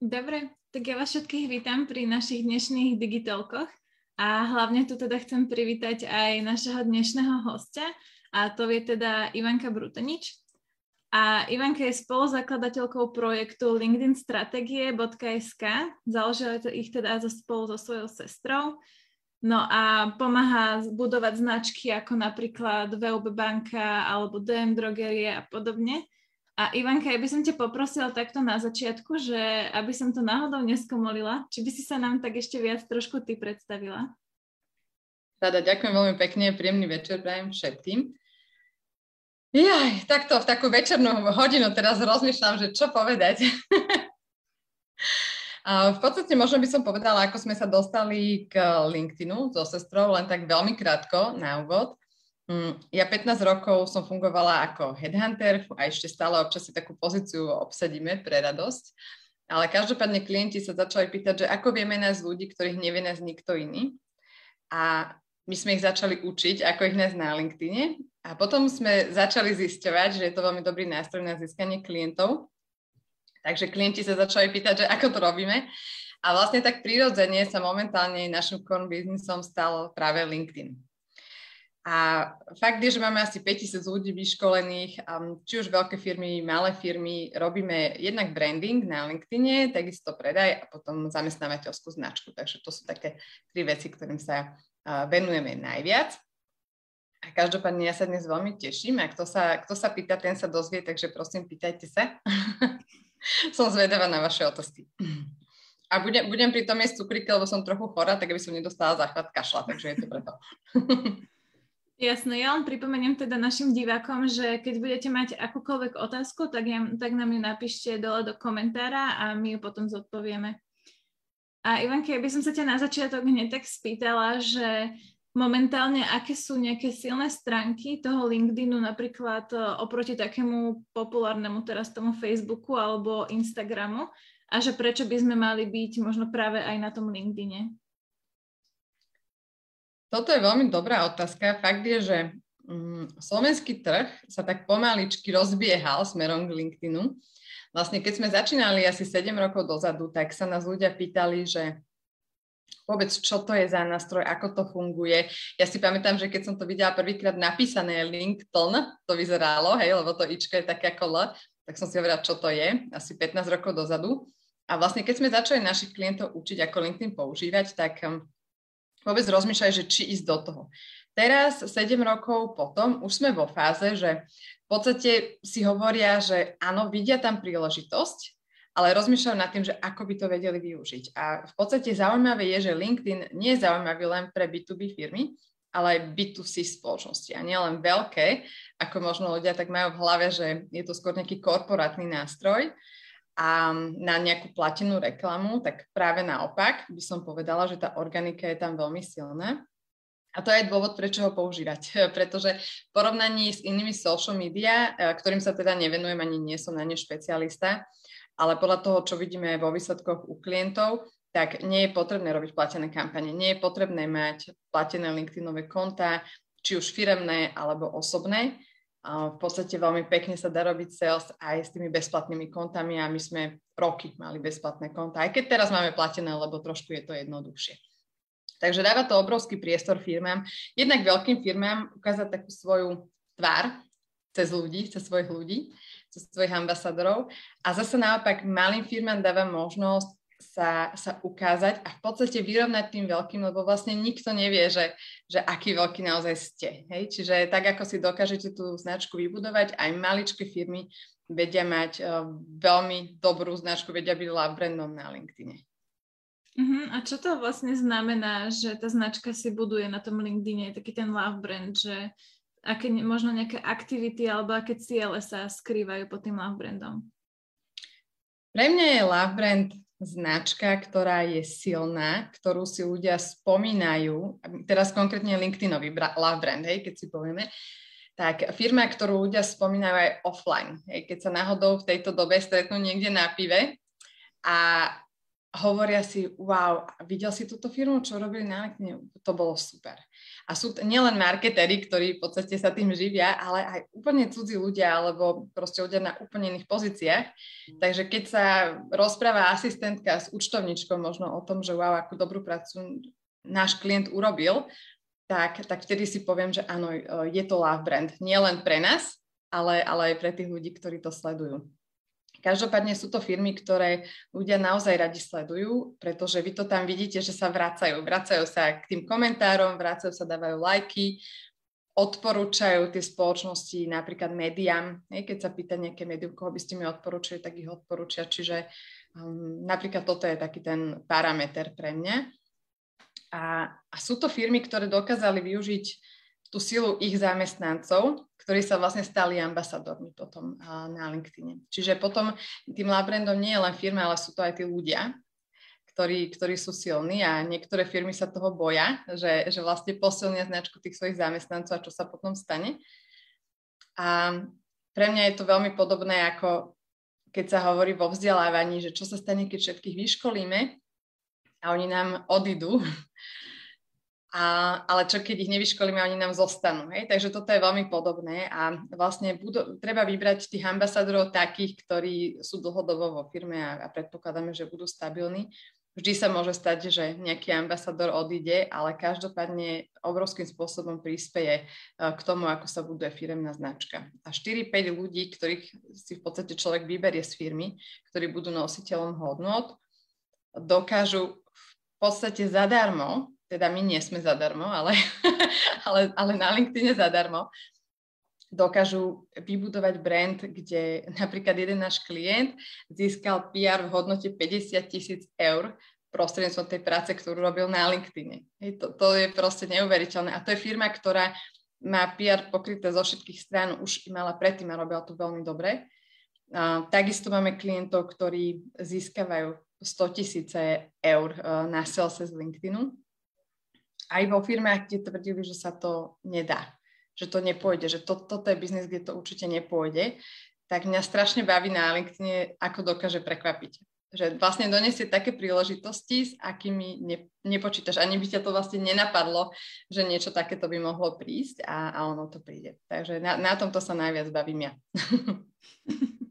Dobre, tak ja vás všetkých vítam pri našich dnešných digitálkoch a hlavne tu teda chcem privítať aj našeho dnešného hostia a to je teda Ivanka Brutenič. A Ivanka je spoluzakladateľkou projektu LinkedIn Strategie.sk, založila ich teda spolu so svojou sestrou. No a pomáha budovať značky ako napríklad VUB banka alebo DM drogerie a podobne. A Ivanka, ja by som ťa poprosila takto na začiatku, že aby som to náhodou neskomolila, či by si sa nám tak ešte viac trošku ty predstavila? Rada, ďakujem veľmi pekne, príjemný večer prajem všetkým. Jaj, takto v takú večernú hodinu teraz rozmýšľam, že čo povedať. A v podstate možno by som povedala, ako sme sa dostali k LinkedInu so sestrou, len tak veľmi krátko na úvod. Mm, ja 15 rokov som fungovala ako headhunter a ešte stále občas si takú pozíciu obsadíme pre radosť. Ale každopádne klienti sa začali pýtať, že ako vieme nájsť ľudí, ktorých nevie nás nikto iný. A my sme ich začali učiť, ako ich nájsť na LinkedIne. A potom sme začali zisťovať, že je to veľmi dobrý nástroj na získanie klientov. Takže klienti sa začali pýtať, že ako to robíme. A vlastne tak prirodzene sa momentálne našim core businessom stal práve LinkedIn. A fakt je, že máme asi 5000 ľudí vyškolených, či už veľké firmy, malé firmy, robíme jednak branding na LinkedIne, takisto predaj a potom zamestnávateľskú značku. Takže to sú také tri veci, ktorým sa venujeme najviac. A každopádne ja sa dnes veľmi teším a kto sa, kto sa pýta, ten sa dozvie, takže prosím, pýtajte sa. som zvedavá na vaše otázky. A budem, budem pri tom jesť cukríky, lebo som trochu chorá, tak aby som nedostala záchvat kašla, takže je to preto. Jasné, ja len pripomeniem teda našim divákom, že keď budete mať akúkoľvek otázku, tak, ja, tak nám ju napíšte dole do komentára a my ju potom zodpovieme. A Ivanka, ja by som sa ťa na začiatok hneď tak spýtala, že momentálne aké sú nejaké silné stránky toho LinkedInu napríklad e, oproti takému populárnemu teraz tomu Facebooku alebo Instagramu a že prečo by sme mali byť možno práve aj na tom LinkedIne? Toto je veľmi dobrá otázka. Fakt je, že mm, slovenský trh sa tak pomaličky rozbiehal smerom k LinkedInu. Vlastne keď sme začínali asi 7 rokov dozadu, tak sa nás ľudia pýtali, že vôbec čo to je za nástroj, ako to funguje. Ja si pamätám, že keď som to videla prvýkrát napísané LinkedIn, to vyzeralo, hej, lebo to ičko je také ako L, tak som si hovorila, čo to je, asi 15 rokov dozadu. A vlastne keď sme začali našich klientov učiť, ako LinkedIn používať, tak vôbec rozmýšľaj, že či ísť do toho. Teraz, 7 rokov potom, už sme vo fáze, že v podstate si hovoria, že áno, vidia tam príležitosť, ale rozmýšľajú nad tým, že ako by to vedeli využiť. A v podstate zaujímavé je, že LinkedIn nie je zaujímavý len pre B2B firmy, ale aj B2C spoločnosti. A nielen veľké, ako možno ľudia tak majú v hlave, že je to skôr nejaký korporátny nástroj, a na nejakú platenú reklamu, tak práve naopak by som povedala, že tá organika je tam veľmi silná. A to je dôvod, prečo ho používať. Pretože v porovnaní s inými social media, e, ktorým sa teda nevenujem, ani nie som na ne špecialista, ale podľa toho, čo vidíme vo výsledkoch u klientov, tak nie je potrebné robiť platené kampane, nie je potrebné mať platené LinkedInové konta, či už firemné alebo osobné, v podstate veľmi pekne sa dá robiť sales aj s tými bezplatnými kontami a my sme roky mali bezplatné konta, aj keď teraz máme platené, lebo trošku je to jednoduchšie. Takže dáva to obrovský priestor firmám, jednak veľkým firmám ukázať takú svoju tvár cez ľudí, cez svojich ľudí, cez svojich ambasadorov a zase naopak malým firmám dáva možnosť sa, sa ukázať a v podstate vyrovnať tým veľkým, lebo vlastne nikto nevie, že, že aký veľký naozaj ste. Hej? Čiže tak, ako si dokážete tú značku vybudovať, aj maličké firmy vedia mať uh, veľmi dobrú značku, vedia byť love brandom na LinkedIne. Uh-huh. A čo to vlastne znamená, že tá značka si buduje na tom LinkedIne, taký ten love brand, že aké možno nejaké aktivity alebo aké ciele sa skrývajú pod tým love brandom? Pre mňa je love brand značka, ktorá je silná, ktorú si ľudia spomínajú, teraz konkrétne LinkedInový love brand, hej, keď si povieme, tak firma, ktorú ľudia spomínajú aj offline, hej, keď sa náhodou v tejto dobe stretnú niekde na pive a hovoria si, wow, videl si túto firmu, čo robili na LinkedIn, to bolo super. A sú t- nielen marketéri, ktorí v podstate sa tým živia, ale aj úplne cudzí ľudia alebo proste ľudia na úplne iných pozíciách. Takže keď sa rozpráva asistentka s účtovničkou možno o tom, že wow, akú dobrú prácu náš klient urobil, tak, tak vtedy si poviem, že áno, je to love brand. Nie len pre nás, ale, ale aj pre tých ľudí, ktorí to sledujú. Každopádne sú to firmy, ktoré ľudia naozaj radi sledujú, pretože vy to tam vidíte, že sa vracajú. Vracajú sa k tým komentárom, vracajú sa, dávajú lajky, odporúčajú tie spoločnosti napríklad médiám. Keď sa pýta nejaké médium, koho by ste mi odporúčali, tak ich odporúčia. Čiže um, napríklad toto je taký ten parameter pre mňa. A, a sú to firmy, ktoré dokázali využiť tú silu ich zamestnancov, ktorí sa vlastne stali ambasadormi potom na LinkedIn. Čiže potom tým Labrandom nie je len firma, ale sú to aj tí ľudia, ktorí, ktorí sú silní a niektoré firmy sa toho boja, že, že vlastne posilnia značku tých svojich zamestnancov a čo sa potom stane. A pre mňa je to veľmi podobné ako keď sa hovorí vo vzdelávaní, že čo sa stane, keď všetkých vyškolíme a oni nám odídu a, ale čo keď ich nevyškolíme, oni nám zostanú. Hej? Takže toto je veľmi podobné a vlastne budú, treba vybrať tých ambasadorov takých, ktorí sú dlhodobo vo firme a, a predpokladáme, že budú stabilní. Vždy sa môže stať, že nejaký ambasador odíde, ale každopádne obrovským spôsobom prispieje e, k tomu, ako sa buduje firemná značka. A 4-5 ľudí, ktorých si v podstate človek vyberie z firmy, ktorí budú nositeľom hodnot, dokážu v podstate zadarmo teda my nie sme zadarmo, ale, ale, ale na LinkedIn zadarmo, dokážu vybudovať brand, kde napríklad jeden náš klient získal PR v hodnote 50 tisíc eur prostredníctvom tej práce, ktorú robil na LinkedIn. Hej, to, to je proste neuveriteľné. A to je firma, ktorá má PR pokryté zo všetkých strán, už mala predtým a robila to veľmi dobre. A, takisto máme klientov, ktorí získavajú 100 tisíce eur na sales z LinkedInu aj vo firmách, kde tvrdili, že sa to nedá, že to nepôjde, že to, toto je biznis, kde to určite nepôjde, tak mňa strašne baví na LinkedIn, ako dokáže prekvapiť. Že vlastne donesie také príležitosti, s akými ne, nepočítaš. Ani by ťa to vlastne nenapadlo, že niečo takéto by mohlo prísť a, a ono to príde. Takže na, na tomto sa najviac bavím ja.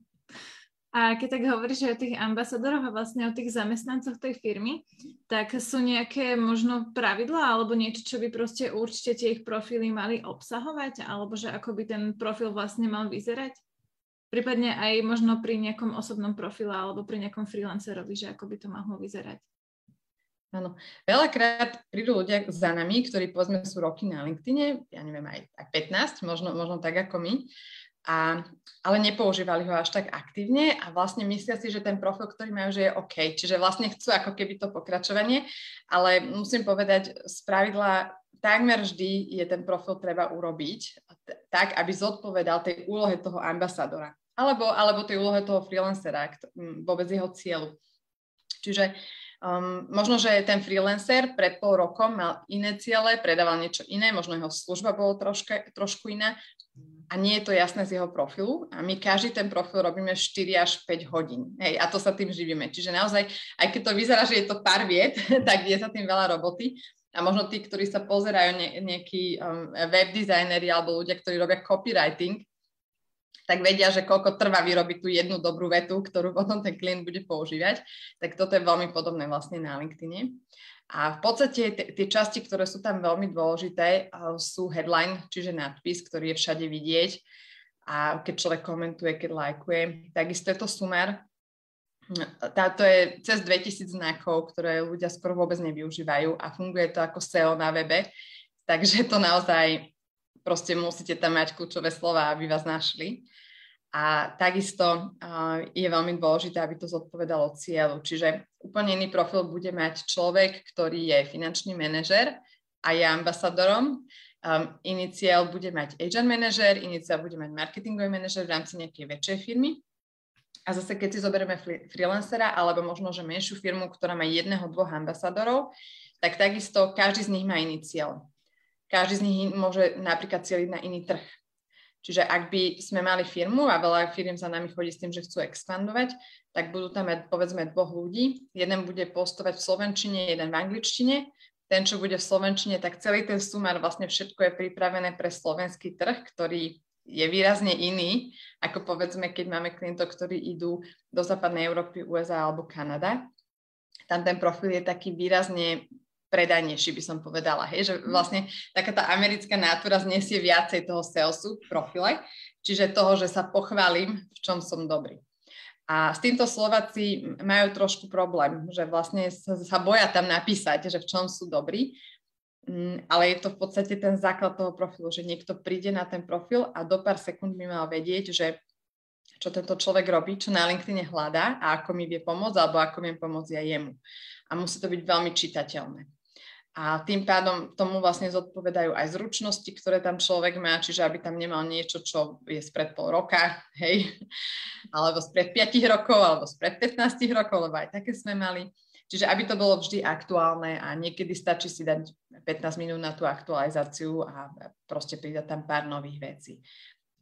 A keď tak hovoríš o tých ambasadoroch a vlastne o tých zamestnancoch tej firmy, tak sú nejaké možno pravidlá alebo niečo, čo by proste určite tie ich profily mali obsahovať alebo že ako by ten profil vlastne mal vyzerať? Prípadne aj možno pri nejakom osobnom profile alebo pri nejakom freelancerovi, že ako by to mohlo vyzerať. Áno. Veľakrát prídu ľudia za nami, ktorí povedzme sú roky na LinkedIne, ja neviem, aj, aj 15, možno, možno tak ako my, a, ale nepoužívali ho až tak aktívne a vlastne myslia si, že ten profil, ktorý majú, že je OK. Čiže vlastne chcú ako keby to pokračovanie, ale musím povedať, z pravidla takmer vždy je ten profil treba urobiť tak, aby zodpovedal tej úlohe toho ambasadora alebo, alebo tej úlohe toho freelancera, vôbec jeho cieľu. Čiže Um, možno, že ten freelancer pred pol rokom mal iné ciele, predával niečo iné, možno jeho služba bolo troška, trošku iná, a nie je to jasné z jeho profilu a my každý ten profil robíme 4 až 5 hodín. Hej, a to sa tým živíme. Čiže naozaj, aj keď to vyzerá, že je to pár viet, tak je sa tým veľa roboty. A možno tí, ktorí sa pozerajú, ne, nejakí um, web designeri alebo ľudia, ktorí robia copywriting, tak vedia, že koľko trvá vyrobiť tú jednu dobrú vetu, ktorú potom ten klient bude používať. Tak toto je veľmi podobné vlastne na LinkedIn. A v podstate tie časti, ktoré sú tam veľmi dôležité, sú headline, čiže nadpis, ktorý je všade vidieť. A keď človek komentuje, keď lajkuje, takisto je to sumár. Táto je cez 2000 znakov, ktoré ľudia skoro vôbec nevyužívajú a funguje to ako SEO na webe. Takže to naozaj proste musíte tam mať kľúčové slova, aby vás našli. A takisto je veľmi dôležité, aby to zodpovedalo cieľu. Čiže úplne iný profil bude mať človek, ktorý je finančný manažer a je ambasadorom. Um, iný cieľ bude mať agent manažer, iný cieľ bude mať marketingový manažer v rámci nejakej väčšej firmy. A zase, keď si zoberieme freelancera alebo možno, že menšiu firmu, ktorá má jedného, dvoch ambasadorov, tak takisto každý z nich má iný cieľ. Každý z nich môže napríklad cieliť na iný trh. Čiže ak by sme mali firmu a veľa firm za nami chodí s tým, že chcú expandovať, tak budú tam povedzme dvoch ľudí. Jeden bude postovať v slovenčine, jeden v angličtine ten, čo bude v Slovenčine, tak celý ten sumár vlastne všetko je pripravené pre slovenský trh, ktorý je výrazne iný, ako povedzme, keď máme klientov, ktorí idú do západnej Európy, USA alebo Kanada. Tam ten profil je taký výrazne predajnejší, by som povedala. Hej, že mhm. vlastne taká tá americká nátura znesie viacej toho salesu v profile, čiže toho, že sa pochválim, v čom som dobrý. A s týmto Slováci majú trošku problém, že vlastne sa, sa boja tam napísať, že v čom sú dobrí, mm, ale je to v podstate ten základ toho profilu, že niekto príde na ten profil a do pár sekúnd by mal vedieť, že čo tento človek robí, čo na LinkedIn hľadá a ako mi vie pomôcť, alebo ako viem pomôcť ja jemu. A musí to byť veľmi čitateľné. A tým pádom tomu vlastne zodpovedajú aj zručnosti, ktoré tam človek má, čiže aby tam nemal niečo, čo je spred pol roka, hej, alebo spred 5 rokov, alebo spred 15 rokov, lebo aj také sme mali. Čiže aby to bolo vždy aktuálne a niekedy stačí si dať 15 minút na tú aktualizáciu a proste pridať tam pár nových vecí.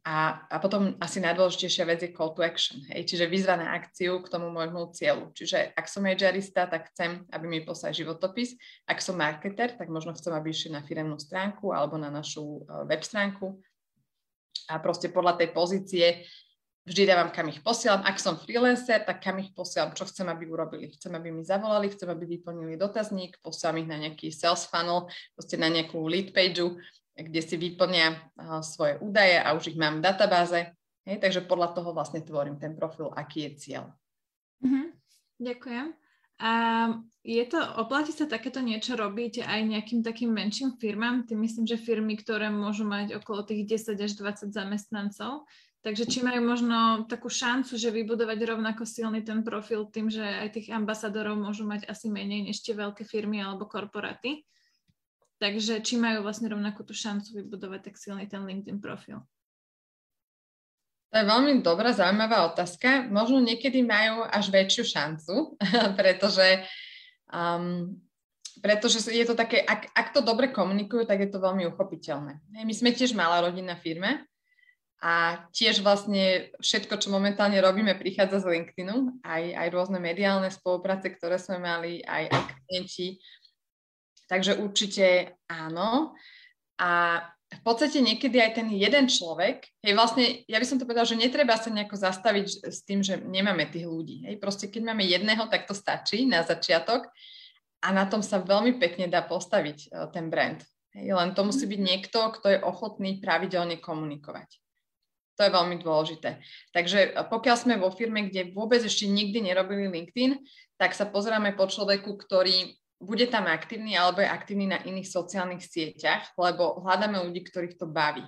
A, a potom asi najdôležitejšia vec je call to action, hej, čiže výzva na akciu k tomu môjmu cieľu. Čiže ak som agerista, tak chcem, aby mi poslal životopis. Ak som marketer, tak možno chcem, aby išli na firemnú stránku alebo na našu uh, web stránku. A proste podľa tej pozície vždy dávam, kam ich posielam. Ak som freelancer, tak kam ich posielam, čo chcem, aby urobili. Chcem, aby mi zavolali, chcem, aby vyplnili dotazník, posielam ich na nejaký sales funnel, proste na nejakú lead pageu kde si vyplnia svoje údaje a už ich mám v databáze. Hej, takže podľa toho vlastne tvorím ten profil, aký je cieľ. Mm-hmm. Ďakujem. A je to, oplatí sa takéto niečo robiť aj nejakým takým menším firmám? Ty myslím, že firmy, ktoré môžu mať okolo tých 10 až 20 zamestnancov. Takže či majú možno takú šancu, že vybudovať rovnako silný ten profil tým, že aj tých ambasadorov môžu mať asi menej než tie veľké firmy alebo korporáty? Takže či majú vlastne rovnakú tú šancu vybudovať tak silný ten LinkedIn profil? To je veľmi dobrá, zaujímavá otázka. Možno niekedy majú až väčšiu šancu, pretože, um, pretože je to také, ak, ak to dobre komunikujú, tak je to veľmi uchopiteľné. My sme tiež malá rodinná firma a tiež vlastne všetko, čo momentálne robíme, prichádza z LinkedInu, aj, aj rôzne mediálne spolupráce, ktoré sme mali, aj, aj klienti, Takže určite áno. A v podstate niekedy aj ten jeden človek, hej, vlastne, ja by som to povedala, že netreba sa nejako zastaviť s tým, že nemáme tých ľudí. Hej, proste keď máme jedného, tak to stačí na začiatok a na tom sa veľmi pekne dá postaviť uh, ten brand. Hej, len to musí byť niekto, kto je ochotný pravidelne komunikovať. To je veľmi dôležité. Takže pokiaľ sme vo firme, kde vôbec ešte nikdy nerobili LinkedIn, tak sa pozeráme po človeku, ktorý bude tam aktívny alebo je aktívny na iných sociálnych sieťach, lebo hľadáme ľudí, ktorých to baví.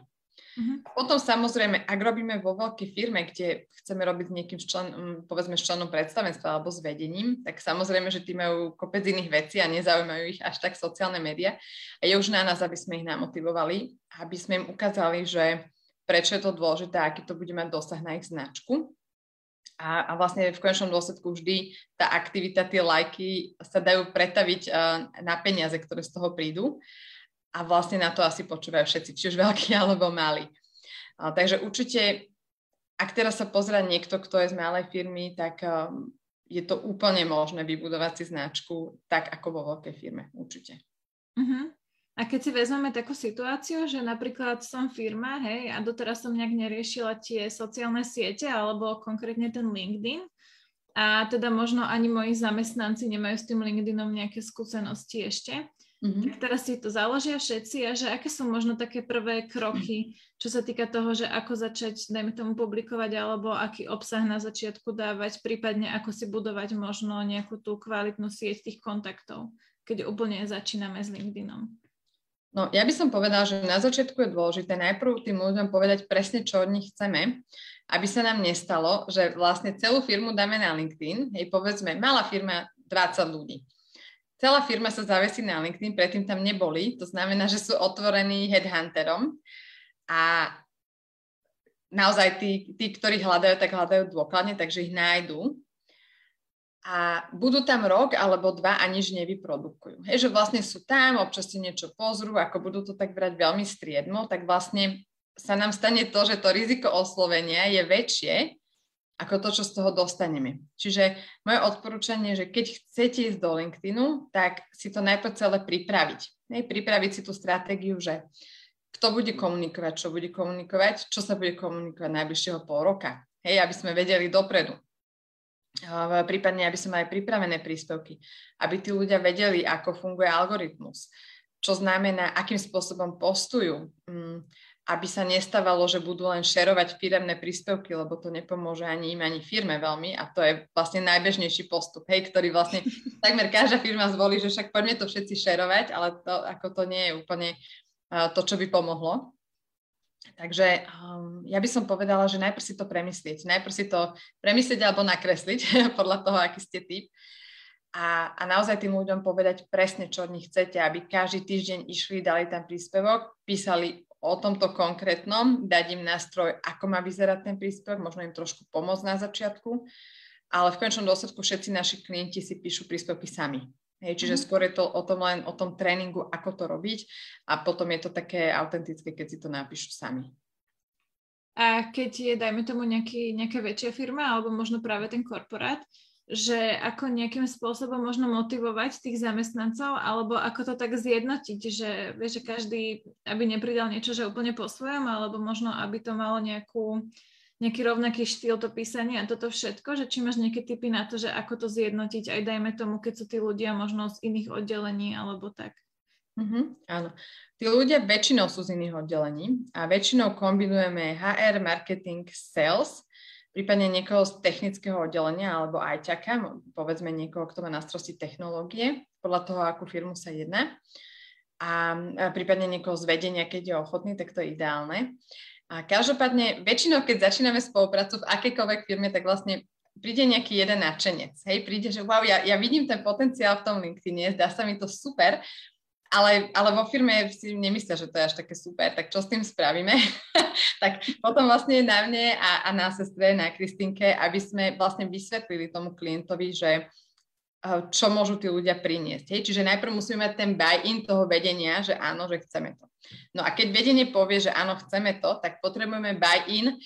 Uh-huh. Potom samozrejme, ak robíme vo veľkej firme, kde chceme robiť s niekým člen, povedzme s členom predstavenstva alebo s vedením, tak samozrejme, že tí majú kopec iných vecí a nezaujímajú ich až tak sociálne médiá. A je už na nás, aby sme ich namotivovali, aby sme im ukázali, že prečo je to dôležité, aký to bude mať dosah na ich značku a, a vlastne v konečnom dôsledku vždy tá aktivita, tie lajky sa dajú pretaviť uh, na peniaze, ktoré z toho prídu. A vlastne na to asi počúvajú všetci, či už veľkí alebo malí. Uh, takže určite, ak teraz sa pozera niekto, kto je z malej firmy, tak um, je to úplne možné vybudovať si značku tak, ako vo veľkej firme, určite. Uh-huh. A keď si vezmeme takú situáciu, že napríklad som firma, hej, a doteraz som nejak neriešila tie sociálne siete alebo konkrétne ten LinkedIn, a teda možno ani moji zamestnanci nemajú s tým LinkedInom nejaké skúsenosti ešte, mm-hmm. tak teraz si to založia všetci a že aké sú možno také prvé kroky, čo sa týka toho, že ako začať, dajme tomu, publikovať alebo aký obsah na začiatku dávať, prípadne ako si budovať možno nejakú tú kvalitnú sieť tých kontaktov, keď úplne začíname s LinkedInom. No, ja by som povedala, že na začiatku je dôležité najprv tým ľuďom povedať presne, čo od nich chceme, aby sa nám nestalo, že vlastne celú firmu dáme na LinkedIn, hej, povedzme, malá firma 20 ľudí. Celá firma sa zavesí na LinkedIn, predtým tam neboli, to znamená, že sú otvorení headhunterom a naozaj tí, tí, ktorí hľadajú, tak hľadajú dôkladne, takže ich nájdú a budú tam rok alebo dva a nič nevyprodukujú. Hej, že vlastne sú tam, občas si niečo pozrú, ako budú to tak brať veľmi striedmo, tak vlastne sa nám stane to, že to riziko oslovenia je väčšie, ako to, čo z toho dostaneme. Čiže moje odporúčanie, že keď chcete ísť do LinkedInu, tak si to najprv celé pripraviť. Nej, pripraviť si tú stratégiu, že kto bude komunikovať, čo bude komunikovať, čo sa bude komunikovať najbližšieho pol roka. Hej, aby sme vedeli dopredu. Prípadne, aby sme mali pripravené príspevky, aby tí ľudia vedeli, ako funguje algoritmus, čo znamená, akým spôsobom postujú, mm, aby sa nestávalo, že budú len šerovať firemné príspevky, lebo to nepomôže ani im, ani firme veľmi a to je vlastne najbežnejší postup, hej, ktorý vlastne takmer každá firma zvolí, že však poďme to všetci šerovať, ale to, ako to nie je úplne uh, to, čo by pomohlo. Takže um, ja by som povedala, že najprv si to premyslieť. Najprv si to premyslieť alebo nakresliť podľa toho, aký ste typ. A, a naozaj tým ľuďom povedať presne, čo od nich chcete, aby každý týždeň išli, dali tam príspevok, písali o tomto konkrétnom, dať im nástroj, ako má vyzerať ten príspevok, možno im trošku pomôcť na začiatku, ale v konečnom dôsledku všetci naši klienti si píšu príspevky sami. Hej, čiže mm. skôr je to o tom len o tom tréningu, ako to robiť a potom je to také autentické, keď si to napíšu sami. A keď je, dajme tomu, nejaký, nejaká väčšia firma alebo možno práve ten korporát, že ako nejakým spôsobom možno motivovať tých zamestnancov, alebo ako to tak zjednotiť, že, vieš, že každý, aby nepridal niečo, že úplne po svojom, alebo možno, aby to malo nejakú, nejaký rovnaký štýl to písanie a toto všetko, že či máš nejaké typy na to, že ako to zjednotiť, aj dajme tomu, keď sú tí ľudia možno z iných oddelení, alebo tak. Mm-hmm, áno. Tí ľudia väčšinou sú z iných oddelení a väčšinou kombinujeme HR, marketing, sales prípadne niekoho z technického oddelenia alebo aj ťaka, povedzme niekoho, kto má na starosti technológie, podľa toho, akú firmu sa jedná. A, a prípadne niekoho z vedenia, keď je ochotný, tak to je ideálne. A každopádne, väčšinou, keď začíname spoluprácu v akejkoľvek firme, tak vlastne príde nejaký jeden nadšenec. Hej, príde, že wow, ja, ja vidím ten potenciál v tom LinkedIne, zdá sa mi to super, ale, ale vo firme si nemyslia, že to je až také super, tak čo s tým spravíme? tak potom vlastne na mne a, a na sestre, na Kristinke, aby sme vlastne vysvetlili tomu klientovi, že čo môžu tí ľudia priniesť. Hej? Čiže najprv musíme mať ten buy-in toho vedenia, že áno, že chceme to. No a keď vedenie povie, že áno, chceme to, tak potrebujeme buy-in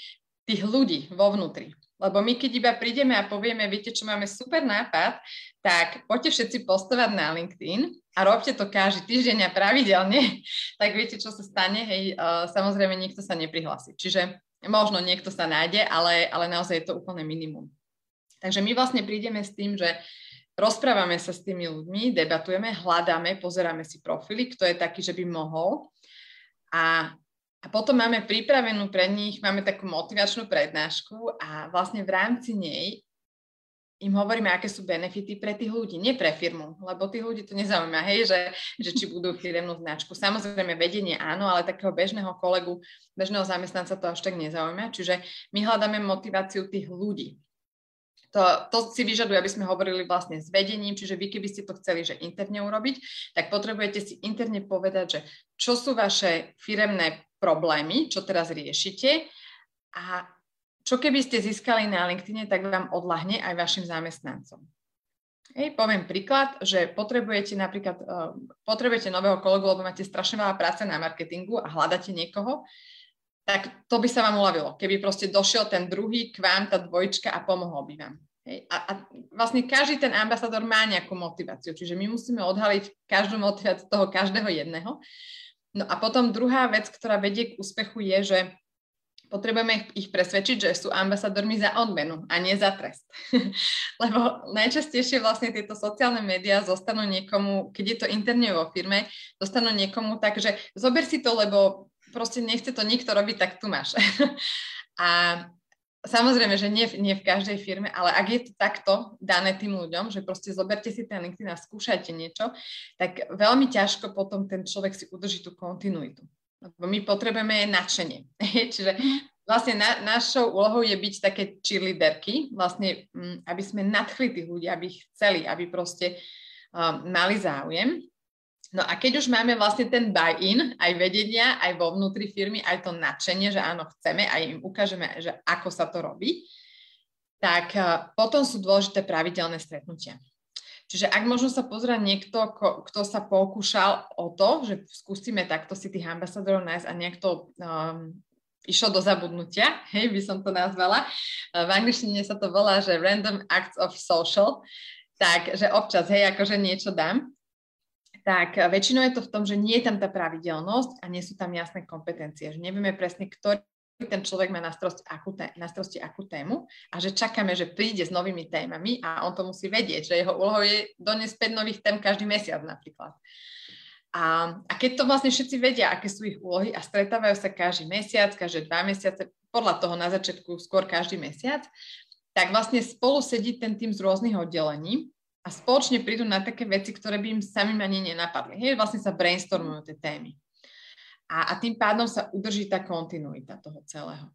tých ľudí vo vnútri. Lebo my keď iba prídeme a povieme, viete čo, máme super nápad, tak poďte všetci postovať na LinkedIn a robte to každý týždeň a pravidelne, tak viete, čo sa stane, hej, uh, samozrejme nikto sa neprihlási. Čiže možno niekto sa nájde, ale, ale naozaj je to úplne minimum. Takže my vlastne prídeme s tým, že rozprávame sa s tými ľuďmi, debatujeme, hľadáme, pozeráme si profily, kto je taký, že by mohol. A a potom máme pripravenú pre nich, máme takú motivačnú prednášku a vlastne v rámci nej im hovoríme, aké sú benefity pre tých ľudí, nie pre firmu, lebo tých ľudí to nezaujíma, hej, že, že či budú firemnú značku. Samozrejme, vedenie áno, ale takého bežného kolegu, bežného zamestnanca to až tak nezaujíma. Čiže my hľadáme motiváciu tých ľudí. To, to si vyžaduje, aby sme hovorili vlastne s vedením, čiže vy, keby ste to chceli, že interne urobiť, tak potrebujete si interne povedať, že čo sú vaše firemné problémy, čo teraz riešite a čo keby ste získali na LinkedIn, tak vám odlahne aj vašim zamestnancom. Hej, poviem príklad, že potrebujete napríklad, uh, potrebujete nového kolegu, lebo máte strašne veľa práce na marketingu a hľadáte niekoho, tak to by sa vám uľavilo, keby proste došiel ten druhý k vám, tá dvojčka a pomohol by vám. Hej. A, a vlastne každý ten ambasador má nejakú motiváciu, čiže my musíme odhaliť každú motiváciu toho každého jedného. No a potom druhá vec, ktorá vedie k úspechu je, že potrebujeme ich presvedčiť, že sú ambasadormi za odmenu a nie za trest. Lebo najčastejšie vlastne tieto sociálne médiá zostanú niekomu, keď je to interne vo firme, zostanú niekomu tak, že zober si to, lebo proste nechce to nikto robiť, tak tu máš. a Samozrejme, že nie, nie v každej firme, ale ak je to takto dané tým ľuďom, že proste zoberte si ten LinkedIn a skúšajte niečo, tak veľmi ťažko potom ten človek si udrží tú kontinuitu. Lebo my potrebujeme nadšenie. Čiže mhm. vlastne na, našou úlohou je byť také cheerleaderky, vlastne, mm, aby sme nadchli tých ľudí, aby ich chceli, aby proste um, mali záujem. No a keď už máme vlastne ten buy-in, aj vedenia, aj vo vnútri firmy, aj to nadšenie, že áno, chceme, aj im ukážeme, že ako sa to robí, tak eh, potom sú dôležité pravidelné stretnutia. Čiže ak možno sa pozrieť niekto, kto sa pokúšal o to, že skúsime takto si tých ambasadorov nájsť a nejak to um, išlo do zabudnutia, hej, by som to nazvala. V angličtine sa to volá, že random acts of social, tak, že občas, hej, akože niečo dám. Tak väčšinou je to v tom, že nie je tam tá pravidelnosť a nie sú tam jasné kompetencie, že nevieme presne, ktorý ten človek má na starosti akú, akú tému a že čakáme, že príde s novými témami a on to musí vedieť, že jeho úlohou je doniesť 5 nových tém každý mesiac napríklad. A, a keď to vlastne všetci vedia, aké sú ich úlohy a stretávajú sa každý mesiac, každé dva mesiace, podľa toho na začiatku skôr každý mesiac, tak vlastne spolu sedí ten tým z rôznych oddelení a spoločne prídu na také veci, ktoré by im samým ani nenapadli. Hej, vlastne sa brainstormujú tie témy. A, a tým pádom sa udrží tá kontinuita toho celého.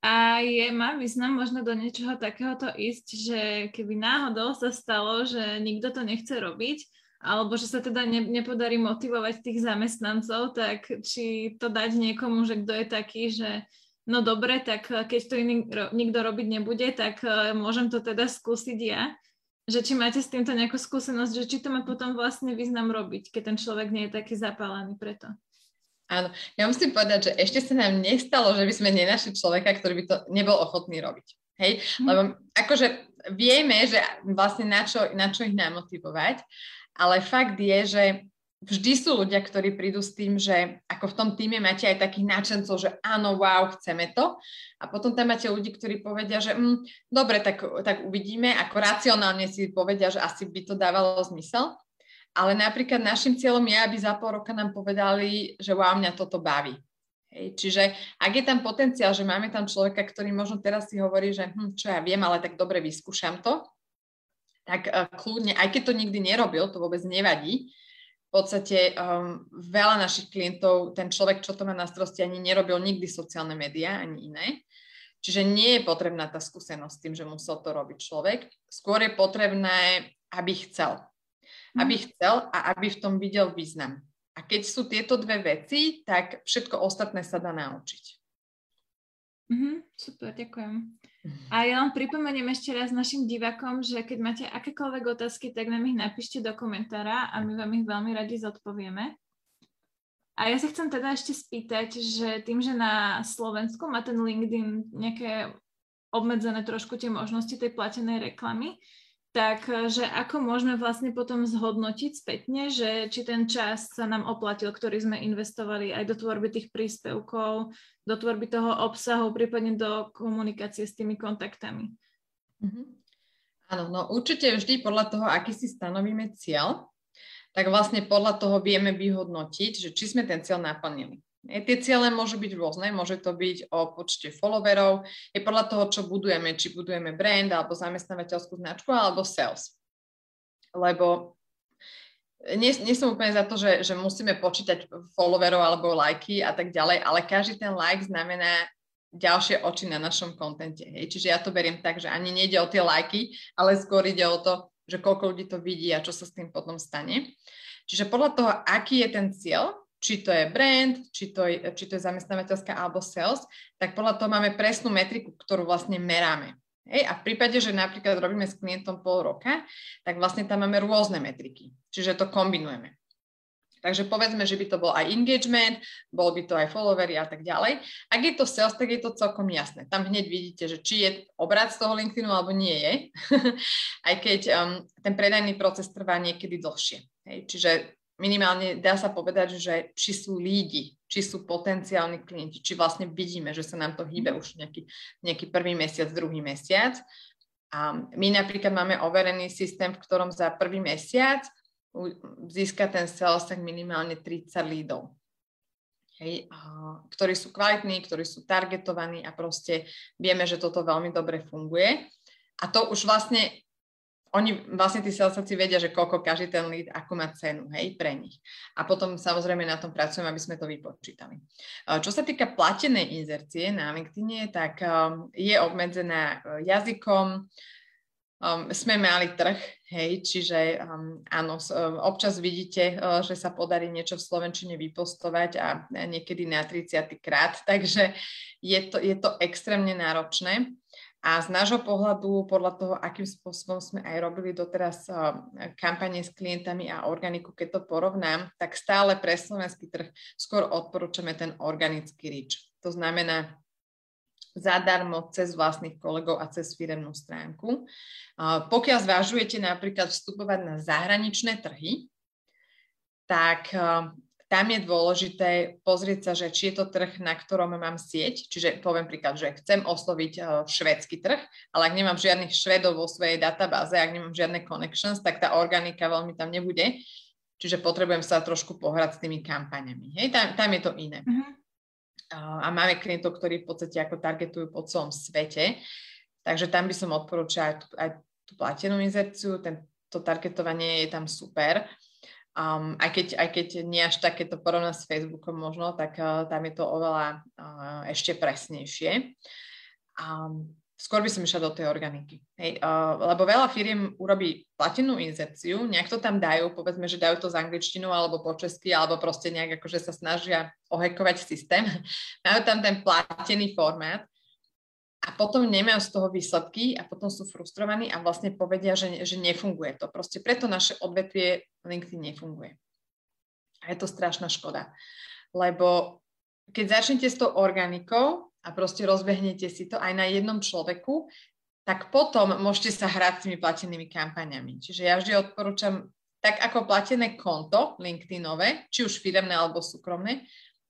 A je, má význam možno do niečoho takéhoto ísť, že keby náhodou sa stalo, že nikto to nechce robiť, alebo že sa teda ne, nepodarí motivovať tých zamestnancov, tak či to dať niekomu, že kto je taký, že no dobre, tak eh, keď to iný, nikto robiť nebude, tak uh, môžem to teda skúsiť ja. Že či máte s týmto nejakú skúsenosť, že či to má potom vlastne význam robiť, keď ten človek nie je taký zapálený preto. Áno, ja musím povedať, že ešte sa nám nestalo, že by sme nenašli človeka, ktorý by to nebol ochotný robiť. Hej, hm. lebo akože vieme, že vlastne na čo, na čo ich namotivovať, ale fakt je, že vždy sú ľudia, ktorí prídu s tým, že ako v tom týme máte aj takých náčencov, že áno, wow, chceme to. A potom tam máte ľudí, ktorí povedia, že mm, dobre, tak, tak uvidíme, ako racionálne si povedia, že asi by to dávalo zmysel. Ale napríklad našim cieľom je, aby za pol roka nám povedali, že wow, mňa toto baví. Hej, čiže ak je tam potenciál, že máme tam človeka, ktorý možno teraz si hovorí, že hm, čo ja viem, ale tak dobre vyskúšam to, tak uh, kľudne, aj keď to nikdy nerobil, to vôbec nevadí. V podstate um, veľa našich klientov, ten človek, čo to má na starosti, ani nerobil nikdy sociálne médiá, ani iné. Čiže nie je potrebná tá skúsenosť s tým, že musel to robiť človek. Skôr je potrebné, aby chcel. Aby mhm. chcel a aby v tom videl význam. A keď sú tieto dve veci, tak všetko ostatné sa dá naučiť. Mm-hmm, super, ďakujem. A ja len pripomeniem ešte raz našim divakom, že keď máte akékoľvek otázky, tak nám ich napíšte do komentára a my vám ich veľmi radi zodpovieme. A ja sa chcem teda ešte spýtať, že tým, že na Slovensku má ten LinkedIn nejaké obmedzené trošku tie možnosti tej platenej reklamy, tak eh, že ako môžeme vlastne potom zhodnotiť spätne, že či ten čas sa nám oplatil, ktorý sme investovali aj do tvorby tých príspevkov, do tvorby toho obsahu, prípadne do komunikácie s tými kontaktami. Mm-hmm. Áno, no určite vždy podľa toho, aký si stanovíme cieľ, tak vlastne podľa toho vieme vyhodnotiť, že či sme ten cieľ naplnili. Tie ciele môžu byť rôzne, môže to byť o počte followerov, je podľa toho, čo budujeme, či budujeme brand alebo zamestnávateľskú značku alebo sales. Lebo nie, nie som úplne za to, že, že musíme počítať followerov alebo lajky a tak ďalej, ale každý ten like znamená ďalšie oči na našom kontente. Hej. Čiže ja to beriem tak, že ani nejde o tie lajky, ale skôr ide o to, že koľko ľudí to vidí a čo sa s tým potom stane. Čiže podľa toho, aký je ten cieľ, či to je brand, či to je, či to je zamestnávateľská alebo sales, tak podľa toho máme presnú metriku, ktorú vlastne meráme. Hej, a v prípade, že napríklad robíme s klientom pol roka, tak vlastne tam máme rôzne metriky, čiže to kombinujeme. Takže povedzme, že by to bol aj engagement, bol by to aj followery a tak ďalej. Ak je to sales, tak je to celkom jasné. Tam hneď vidíte, že či je obrad z toho LinkedInu alebo nie je, aj keď um, ten predajný proces trvá niekedy dlhšie. Hej, čiže minimálne dá sa povedať, že či sú lídi, či sú potenciálni klienti, či vlastne vidíme, že sa nám to hýbe mhm. už nejaký, nejaký prvý mesiac, druhý mesiac. A my napríklad máme overený systém, v ktorom za prvý mesiac získa ten sales tak minimálne 30 lídov. Hej, ktorí sú kvalitní, ktorí sú targetovaní a proste vieme, že toto veľmi dobre funguje. A to už vlastne oni vlastne tí salesovci vedia, že koľko každý ten lead, ako má cenu, hej, pre nich. A potom samozrejme na tom pracujeme, aby sme to vypočítali. Čo sa týka platenej inzercie na LinkedIn, tak um, je obmedzená uh, jazykom, Um, sme mali trh, hej, čiže um, áno, um, občas vidíte, uh, že sa podarí niečo v Slovenčine vypostovať a niekedy na 30. krát, takže je to, je to extrémne náročné. A z nášho pohľadu, podľa toho, akým spôsobom sme aj robili doteraz kampanie s klientami a organiku, keď to porovnám, tak stále pre slovenský trh skôr odporúčame ten organický reach. To znamená zadarmo cez vlastných kolegov a cez firemnú stránku. Pokiaľ zvažujete napríklad vstupovať na zahraničné trhy, tak tam je dôležité pozrieť sa, že či je to trh, na ktorom mám sieť, čiže poviem príklad, že chcem osloviť uh, švédsky trh, ale ak nemám žiadnych švedov vo svojej databáze, ak nemám žiadne connections, tak tá organika veľmi tam nebude, čiže potrebujem sa trošku pohrať s tými kampaňami. Hej, tam, tam je to iné. Uh-huh. Uh, a máme klientov, ktorí v podstate ako targetujú po celom svete, takže tam by som odporúčala aj tú, aj tú platenú inzerciu, ten, to targetovanie je tam super. Um, aj, keď, aj keď nie až takéto porovná s Facebookom možno, tak uh, tam je to oveľa uh, ešte presnejšie. Um, skôr by som išla do tej organiky. Hej, uh, lebo veľa firiem urobí platenú inzerciu, nejak to tam dajú, povedzme, že dajú to z angličtinu alebo po česky, alebo proste nejak akože sa snažia ohekovať systém. Majú tam ten platený formát a potom nemajú z toho výsledky a potom sú frustrovaní a vlastne povedia, že, že nefunguje to. Proste preto naše odvetvie LinkedIn nefunguje. A je to strašná škoda. Lebo keď začnete s tou organikou a proste rozbehnete si to aj na jednom človeku, tak potom môžete sa hrať s tými platenými kampaniami. Čiže ja vždy odporúčam tak ako platené konto LinkedInové, či už firemné alebo súkromné,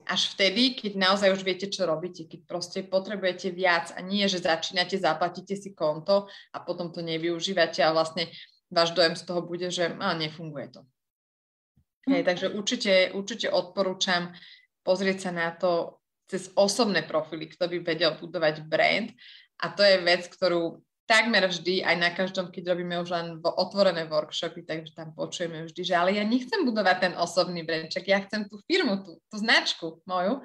až vtedy, keď naozaj už viete, čo robíte, keď proste potrebujete viac a nie, že začínate, zaplatíte si konto a potom to nevyužívate a vlastne váš dojem z toho bude, že a, nefunguje to. Hej, takže určite, určite odporúčam pozrieť sa na to cez osobné profily, kto by vedel budovať brand a to je vec, ktorú takmer vždy, aj na každom, keď robíme už len otvorené workshopy, takže tam počujeme vždy, že ale ja nechcem budovať ten osobný brandček, ja chcem tú firmu, tú, tú značku moju.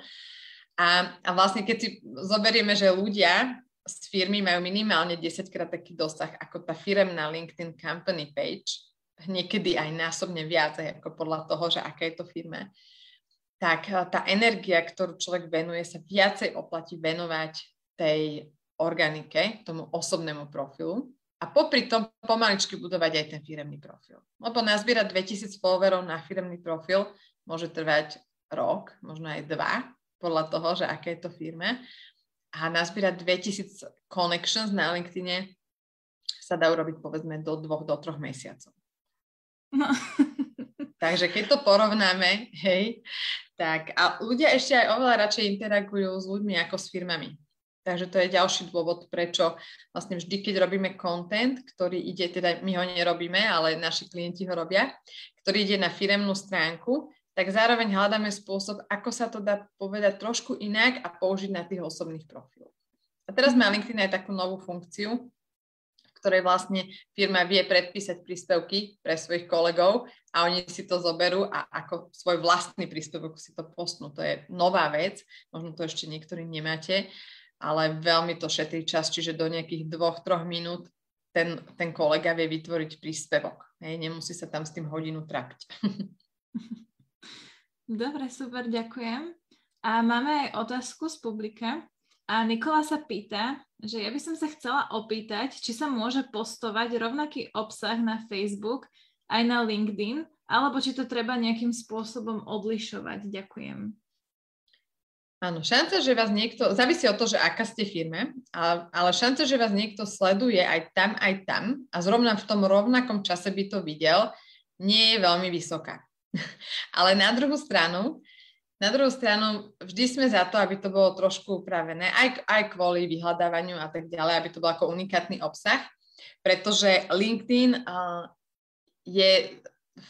A, a vlastne keď si zoberieme, že ľudia z firmy majú minimálne 10 krát taký dosah ako tá firemná LinkedIn company page, niekedy aj násobne viac, ako podľa toho, že aká je to firma, tak tá energia, ktorú človek venuje, sa viacej oplatí venovať tej organike, tomu osobnému profilu a popri tom pomaličky budovať aj ten firemný profil. Lebo nazbierať 2000 followerov na firemný profil môže trvať rok, možno aj dva, podľa toho, že aké je to firme. A nazbierať 2000 connections na LinkedIne sa dá urobiť povedzme do dvoch, do troch mesiacov. No. Takže keď to porovnáme, hej, tak a ľudia ešte aj oveľa radšej interagujú s ľuďmi ako s firmami. Takže to je ďalší dôvod, prečo vlastne vždy, keď robíme content, ktorý ide, teda my ho nerobíme, ale naši klienti ho robia, ktorý ide na firemnú stránku, tak zároveň hľadáme spôsob, ako sa to dá povedať trošku inak a použiť na tých osobných profiloch. A teraz má LinkedIn aj takú novú funkciu, v ktorej vlastne firma vie predpísať príspevky pre svojich kolegov a oni si to zoberú a ako svoj vlastný príspevok si to postnú. To je nová vec, možno to ešte niektorí nemáte ale veľmi to šetrí čas, čiže do nejakých dvoch, troch minút ten, ten kolega vie vytvoriť príspevok. Hej, nemusí sa tam s tým hodinu trapiť. Dobre, super, ďakujem. A máme aj otázku z publika. A Nikola sa pýta, že ja by som sa chcela opýtať, či sa môže postovať rovnaký obsah na Facebook aj na LinkedIn, alebo či to treba nejakým spôsobom odlišovať. Ďakujem. Áno, šanca, že vás niekto, závisí od toho, že aká ste firme, ale, ale šanca, že vás niekto sleduje aj tam, aj tam a zrovna v tom rovnakom čase by to videl, nie je veľmi vysoká. ale na druhú stranu, na druhú stranu, vždy sme za to, aby to bolo trošku upravené, aj, aj kvôli vyhľadávaniu a tak ďalej, aby to bol ako unikátny obsah, pretože LinkedIn uh, je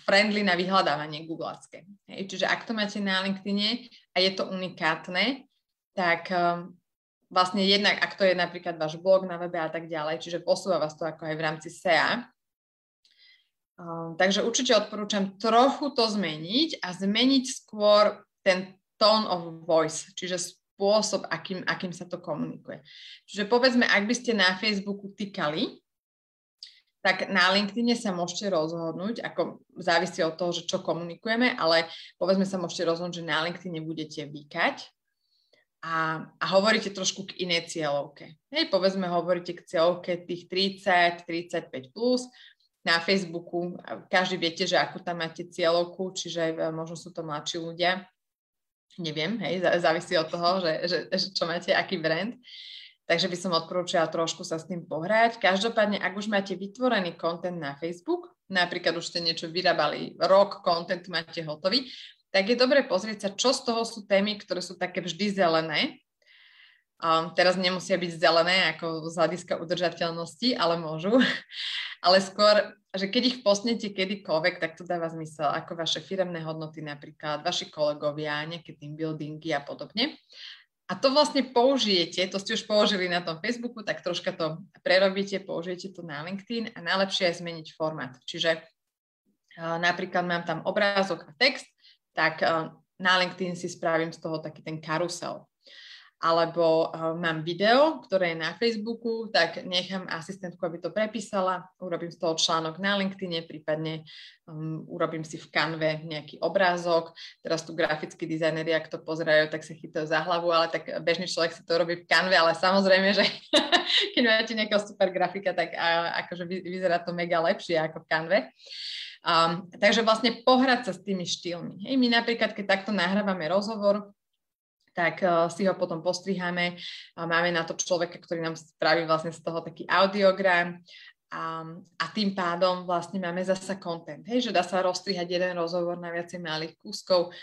friendly na vyhľadávanie googlacké. Čiže ak to máte na LinkedIne a je to unikátne, tak um, vlastne jednak, ak to je napríklad váš blog na webe a tak ďalej, čiže posúva vás to ako aj v rámci SEA. Um, takže určite odporúčam trochu to zmeniť a zmeniť skôr ten tone of voice, čiže spôsob, akým, akým sa to komunikuje. Čiže povedzme, ak by ste na Facebooku týkali, tak na LinkedIne sa môžete rozhodnúť, ako závisí od toho, že čo komunikujeme, ale povedzme sa môžete rozhodnúť, že na LinkedIne budete vykať a, a hovoríte trošku k inej cieľovke. Hej, povedzme, hovoríte k cieľovke tých 30, 35 plus, na Facebooku, každý viete, že ako tam máte cieľovku, čiže možno sú to mladší ľudia, neviem, hej, závisí od toho, že, že, že čo máte, aký brand. Takže by som odporúčala trošku sa s tým pohrať. Každopádne, ak už máte vytvorený content na Facebook, napríklad už ste niečo vyrábali, rok content máte hotový, tak je dobre pozrieť sa, čo z toho sú témy, ktoré sú také vždy zelené. Um, teraz nemusia byť zelené ako z hľadiska udržateľnosti, ale môžu. ale skôr, že keď ich postnete kedykoľvek, tak to dáva zmysel, ako vaše firemné hodnoty napríklad, vaši kolegovia, nejaké team buildingy a podobne. A to vlastne použijete, to ste už použili na tom Facebooku, tak troška to prerobíte, použijete to na LinkedIn a najlepšie je zmeniť formát. Čiže uh, napríklad mám tam obrázok a text, tak uh, na LinkedIn si spravím z toho taký ten karusel alebo uh, mám video, ktoré je na Facebooku, tak nechám asistentku, aby to prepísala, urobím z toho článok na LinkedIn, prípadne um, urobím si v kanve nejaký obrázok. Teraz tu grafickí dizajneri, ak to pozerajú, tak sa chytajú za hlavu, ale tak bežný človek si to robí v kanve, ale samozrejme, že keď máte nejakého super grafika, tak uh, akože vyzerá to mega lepšie ako v kanve. Um, takže vlastne pohrať sa s tými štýlmi. Hej, my napríklad, keď takto nahrávame rozhovor, tak uh, si ho potom postriháme. Máme na to človeka, ktorý nám spraví vlastne z toho taký audiogram a, a tým pádom vlastne máme zasa content, hej, že dá sa rozstrihať jeden rozhovor na viacej malých kúskov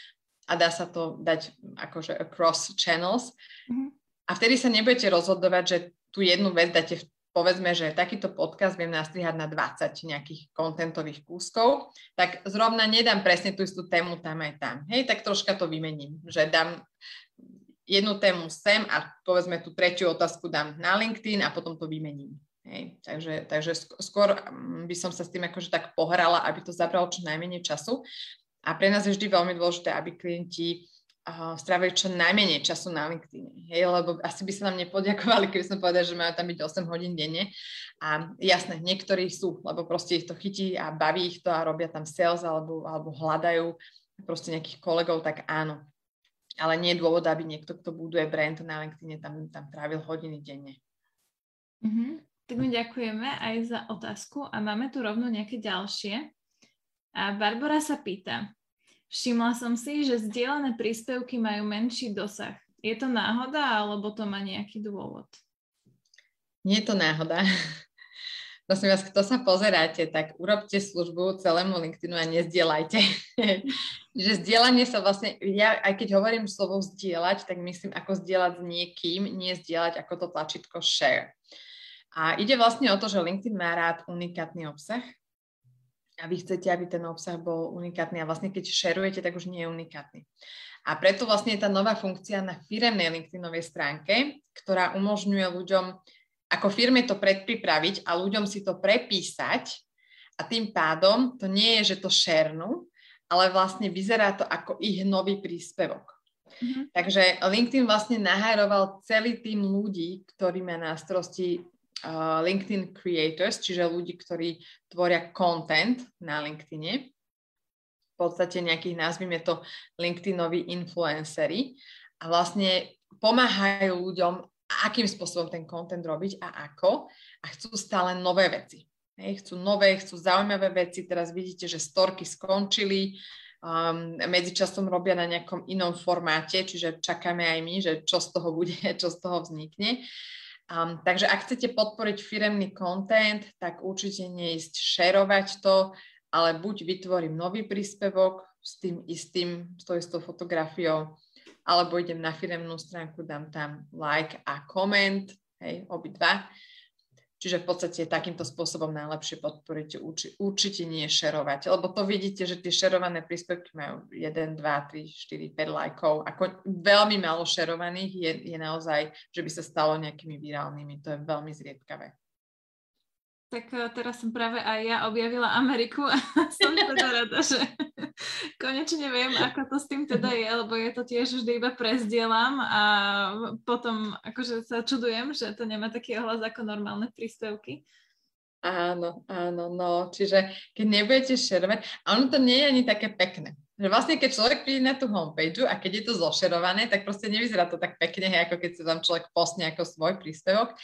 a dá sa to dať akože across channels. Mm-hmm. A vtedy sa nebudete rozhodovať, že tú jednu vec dáte v povedzme, že takýto podcast viem nastrihať na 20 nejakých kontentových kúskov, tak zrovna nedám presne tú istú tému tam aj tam. Hej, tak troška to vymením, že dám jednu tému sem a povedzme tú tretiu otázku dám na LinkedIn a potom to vymením. Hej, takže, takže skôr mm, by som sa s tým akože tak pohrala, aby to zabralo čo najmenej času. A pre nás je vždy veľmi dôležité, aby klienti strávili čo najmenej času na LinkedIn. Hej, lebo asi by sa nám nepodiakovali, keby sme povedali, že majú tam byť 8 hodín denne. A jasné, niektorí sú, lebo proste ich to chytí a baví ich to a robia tam sales alebo, alebo hľadajú proste nejakých kolegov, tak áno ale nie je dôvod, aby niekto, kto buduje brand na LinkedIn, tam, tam trávil hodiny denne. Mm-hmm. Tak my ďakujeme aj za otázku a máme tu rovno nejaké ďalšie. A Barbara sa pýta, všimla som si, že zdieľané príspevky majú menší dosah. Je to náhoda, alebo to má nejaký dôvod? Nie je to náhoda. prosím vás, kto sa pozeráte, tak urobte službu celému LinkedInu a nezdielajte. že zdieľanie sa vlastne, ja aj keď hovorím slovo zdieľať, tak myslím ako zdieľať s niekým, nie zdieľať ako to tlačítko share. A ide vlastne o to, že LinkedIn má rád unikátny obsah a vy chcete, aby ten obsah bol unikátny a vlastne keď šerujete, tak už nie je unikátny. A preto vlastne je tá nová funkcia na firemnej LinkedInovej stránke, ktorá umožňuje ľuďom ako firme to predpripraviť a ľuďom si to prepísať a tým pádom to nie je, že to šernú, ale vlastne vyzerá to ako ich nový príspevok. Mm-hmm. Takže LinkedIn vlastne nahajroval celý tým ľudí, ktorí má na starosti uh, LinkedIn creators, čiže ľudí, ktorí tvoria content na LinkedIne. V podstate nejakých, nazvime to LinkedInoví influencery a vlastne pomáhajú ľuďom akým spôsobom ten content robiť a ako a chcú stále nové veci. Hej, chcú nové, chcú zaujímavé veci. Teraz vidíte, že storky skončili, um, medzičasom robia na nejakom inom formáte, čiže čakáme aj my, že čo z toho bude, čo z toho vznikne. Um, takže ak chcete podporiť firemný content, tak určite neísť šerovať to, ale buď vytvorím nový príspevok s tým istým, s tou istou fotografiou, alebo idem na firemnú stránku, dám tam like a koment, hej, obidva. Čiže v podstate takýmto spôsobom najlepšie podporiť, urči, určite nie šerovať, lebo to vidíte, že tie šerované príspevky majú 1, 2, 3, 4, 5 lajkov. Ako veľmi málo šerovaných je, je naozaj, že by sa stalo nejakými virálnymi. To je veľmi zriedkavé. Tak eh, teraz som práve aj ja objavila Ameriku a som teda rada, že konečne viem, ako to s tým teda je, lebo je to tiež vždy iba prezdielam a potom akože sa čudujem, že to nemá taký ohlas ako normálne príspevky. Áno, áno, no, čiže keď nebudete šerovať, a ono to nie je ani také pekné. Že vlastne, keď človek príde na tú homepage a keď je to zošerované, tak proste nevyzerá to tak pekne, ako keď sa tam človek postne ako svoj príspevok.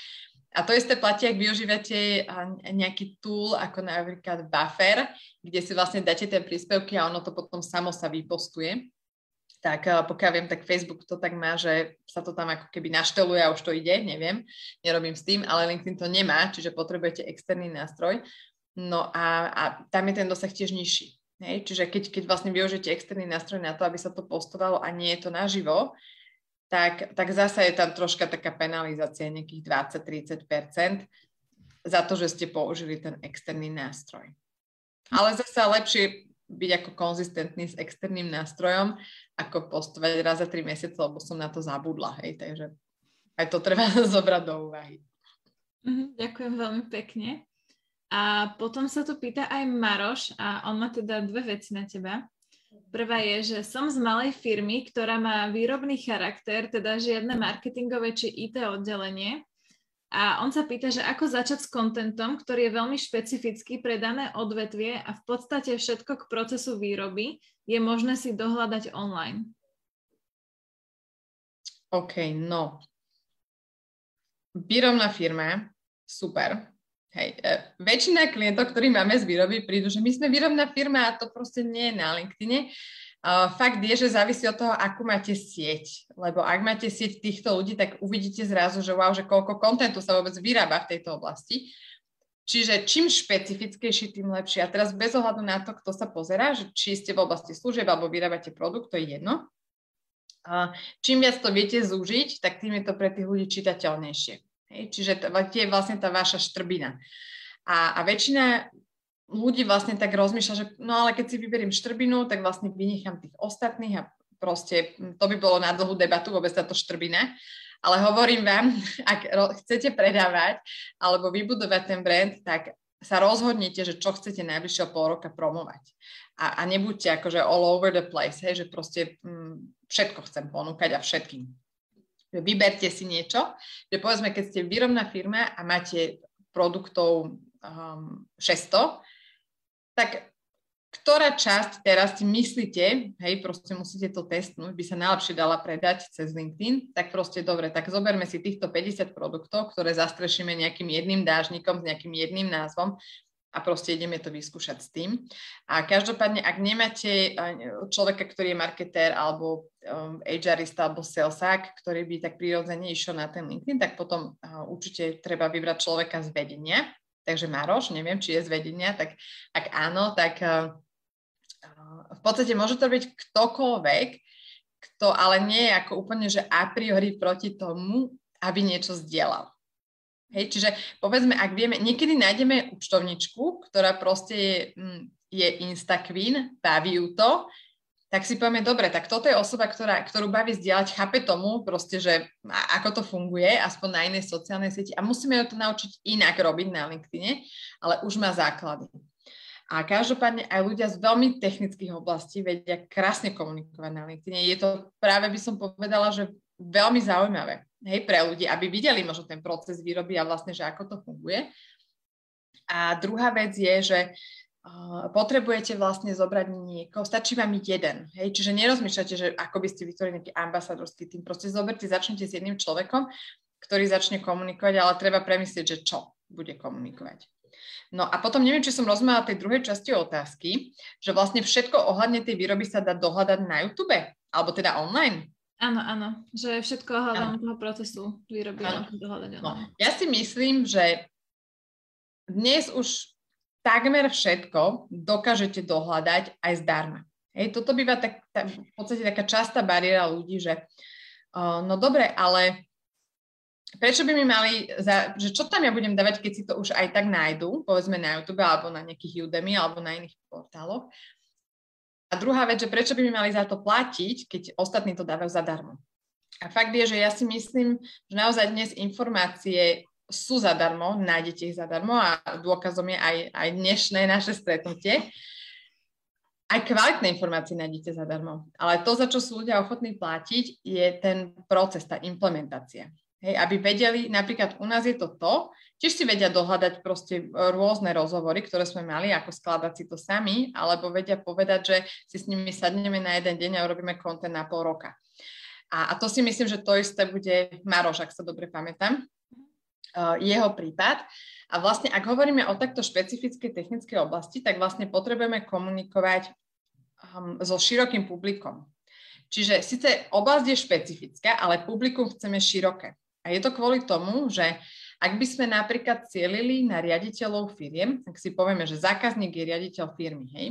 A to isté platí, ak využívate nejaký tool ako napríklad Buffer, kde si vlastne dáte tie príspevky a ono to potom samo sa vypostuje. tak eh, pokiaľ viem, tak Facebook to tak má, že sa to tam ako keby našteluje a už to ide, neviem, nerobím s tým, ale LinkedIn to nemá, čiže potrebujete externý nástroj. No a, a tam je ten dosah tiež nižší. Hej? Čiže keď, keď vlastne využijete externý nástroj na to, aby sa to postovalo a nie je to naživo, tak, tak zasa je tam troška taká penalizácia, nejakých 20-30% za to, že ste použili ten externý nástroj. Ale zasa lepšie byť ako konzistentný s externým nástrojom, ako postovať raz za tri mesiace, lebo som na to zabudla, hej, takže aj to treba zobrať do úvahy. Mhm, ďakujem veľmi pekne. A potom sa tu pýta aj Maroš a on má teda dve veci na teba. Prvá je, že som z malej firmy, ktorá má výrobný charakter, teda žiadne marketingové či IT oddelenie a on sa pýta, že ako začať s kontentom, ktorý je veľmi špecifický pre dané odvetvie a v podstate všetko k procesu výroby je možné si dohľadať online. OK, no. Výrobná firma, super. Hej, e, väčšina klientov, ktorí máme z výroby, prídu, že my sme výrobná firma a to proste nie je na LinkedIne. Fakt je, že závisí od toho, akú máte sieť. Lebo ak máte sieť týchto ľudí, tak uvidíte zrazu, že wow, že koľko kontentu sa vôbec vyrába v tejto oblasti. Čiže čím špecifickejší, tým lepšie. A teraz bez ohľadu na to, kto sa pozera, že či ste v oblasti služieb alebo vyrábate produkt, to je jedno. Uh, čím viac to viete zúžiť, tak tým je to pre tých ľudí čitateľnejšie. Hej? Čiže tie je vlastne tá vaša štrbina. A, a väčšina ľudí vlastne tak rozmýšľa, že no ale keď si vyberiem štrbinu, tak vlastne vynechám tých ostatných a proste hm, to by bolo na dlhú debatu vôbec táto štrbina. Ale hovorím vám, ak chcete predávať alebo vybudovať ten brand, tak sa rozhodnite, že čo chcete najbližšieho pol roka promovať. A, a nebuďte akože all over the place, hej, že proste hm, všetko chcem ponúkať a všetkým. Vyberte si niečo, že povedzme, keď ste výrobná firma a máte produktov um, 600, tak ktorá časť teraz si myslíte, hej, proste musíte to testnúť, by sa najlepšie dala predať cez LinkedIn, tak proste dobre, tak zoberme si týchto 50 produktov, ktoré zastrešíme nejakým jedným dážnikom s nejakým jedným názvom a proste ideme to vyskúšať s tým. A každopádne, ak nemáte človeka, ktorý je marketér alebo um, HRista alebo salesák, ktorý by tak prirodzene išiel na ten LinkedIn, tak potom uh, určite treba vybrať človeka z vedenia, Takže Maroš, neviem, či je z vedenia, tak ak áno, tak uh, v podstate môže to byť ktokoľvek, kto ale nie je ako úplne, že a priori proti tomu, aby niečo zdieľal. Hej, čiže povedzme, ak vieme, niekedy nájdeme účtovničku, ktorá proste je, mm, je Insta Queen, baví ju to, tak si povieme, dobre, tak toto je osoba, ktorá, ktorú baví zdieľať, chápe tomu proste, že ako to funguje, aspoň na inej sociálnej sieti a musíme ju to naučiť inak robiť na LinkedIne, ale už má základy. A každopádne aj ľudia z veľmi technických oblastí vedia krásne komunikovať na LinkedIne. Je to práve, by som povedala, že veľmi zaujímavé hej, pre ľudí, aby videli možno ten proces výroby a vlastne, že ako to funguje. A druhá vec je, že potrebujete vlastne zobrať niekoho, stačí vám jeden, hej, čiže nerozmýšľate, že ako by ste vytvorili nejaký ambasadorský tým, proste zoberte, začnite s jedným človekom, ktorý začne komunikovať, ale treba premyslieť, že čo bude komunikovať. No a potom neviem, či som rozumela tej druhej časti otázky, že vlastne všetko ohľadne tej výroby sa dá dohľadať na YouTube, alebo teda online. Áno, áno, že všetko ohľadom toho procesu výroby. No, ja si myslím, že dnes už takmer všetko dokážete dohľadať aj zdarma. Hej, toto býva tak, tak, v podstate taká častá bariéra ľudí, že uh, no dobre, ale prečo by mi mali, za, že čo tam ja budem dávať, keď si to už aj tak nájdu, povedzme na YouTube alebo na nejakých Udemy alebo na iných portáloch. A druhá vec, že prečo by mi mali za to platiť, keď ostatní to dávajú zadarmo. A fakt je, že ja si myslím, že naozaj dnes informácie sú zadarmo, nájdete ich zadarmo a dôkazom je aj, aj dnešné naše stretnutie. Aj kvalitné informácie nájdete zadarmo. Ale to, za čo sú ľudia ochotní platiť, je ten proces, tá implementácia. Hej, aby vedeli, napríklad u nás je to to, tiež si vedia dohľadať proste rôzne rozhovory, ktoré sme mali, ako skladať si to sami, alebo vedia povedať, že si s nimi sadneme na jeden deň a urobíme kontent na pol roka. A, a to si myslím, že to isté bude Maroš, ak sa dobre pamätám. Eh, jeho prípad. A vlastne, ak hovoríme o takto špecifickej technickej oblasti, tak vlastne potrebujeme komunikovať um, so širokým publikom. Čiže síce oblasť je špecifická, ale publikum chceme široké. A je to kvôli tomu, že ak by sme napríklad cielili na riaditeľov firiem, ak si povieme, že zákazník je riaditeľ firmy, hej,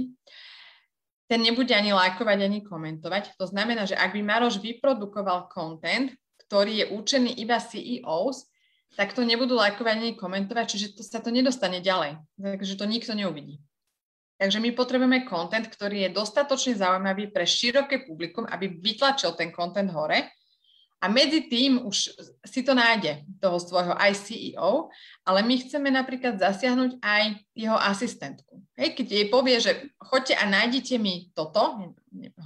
ten nebude ani lajkovať, ani komentovať. To znamená, že ak by Maroš vyprodukoval content, ktorý je určený iba CEOs, tak to nebudú lajkovať ani komentovať, čiže to sa to nedostane ďalej. Takže to nikto neuvidí. Takže my potrebujeme content, ktorý je dostatočne zaujímavý pre široké publikum, aby vytlačil ten content hore a medzi tým už si to nájde, toho svojho aj CEO, ale my chceme napríklad zasiahnuť aj jeho asistentku. Hej, keď jej povie, že choďte a nájdite mi toto,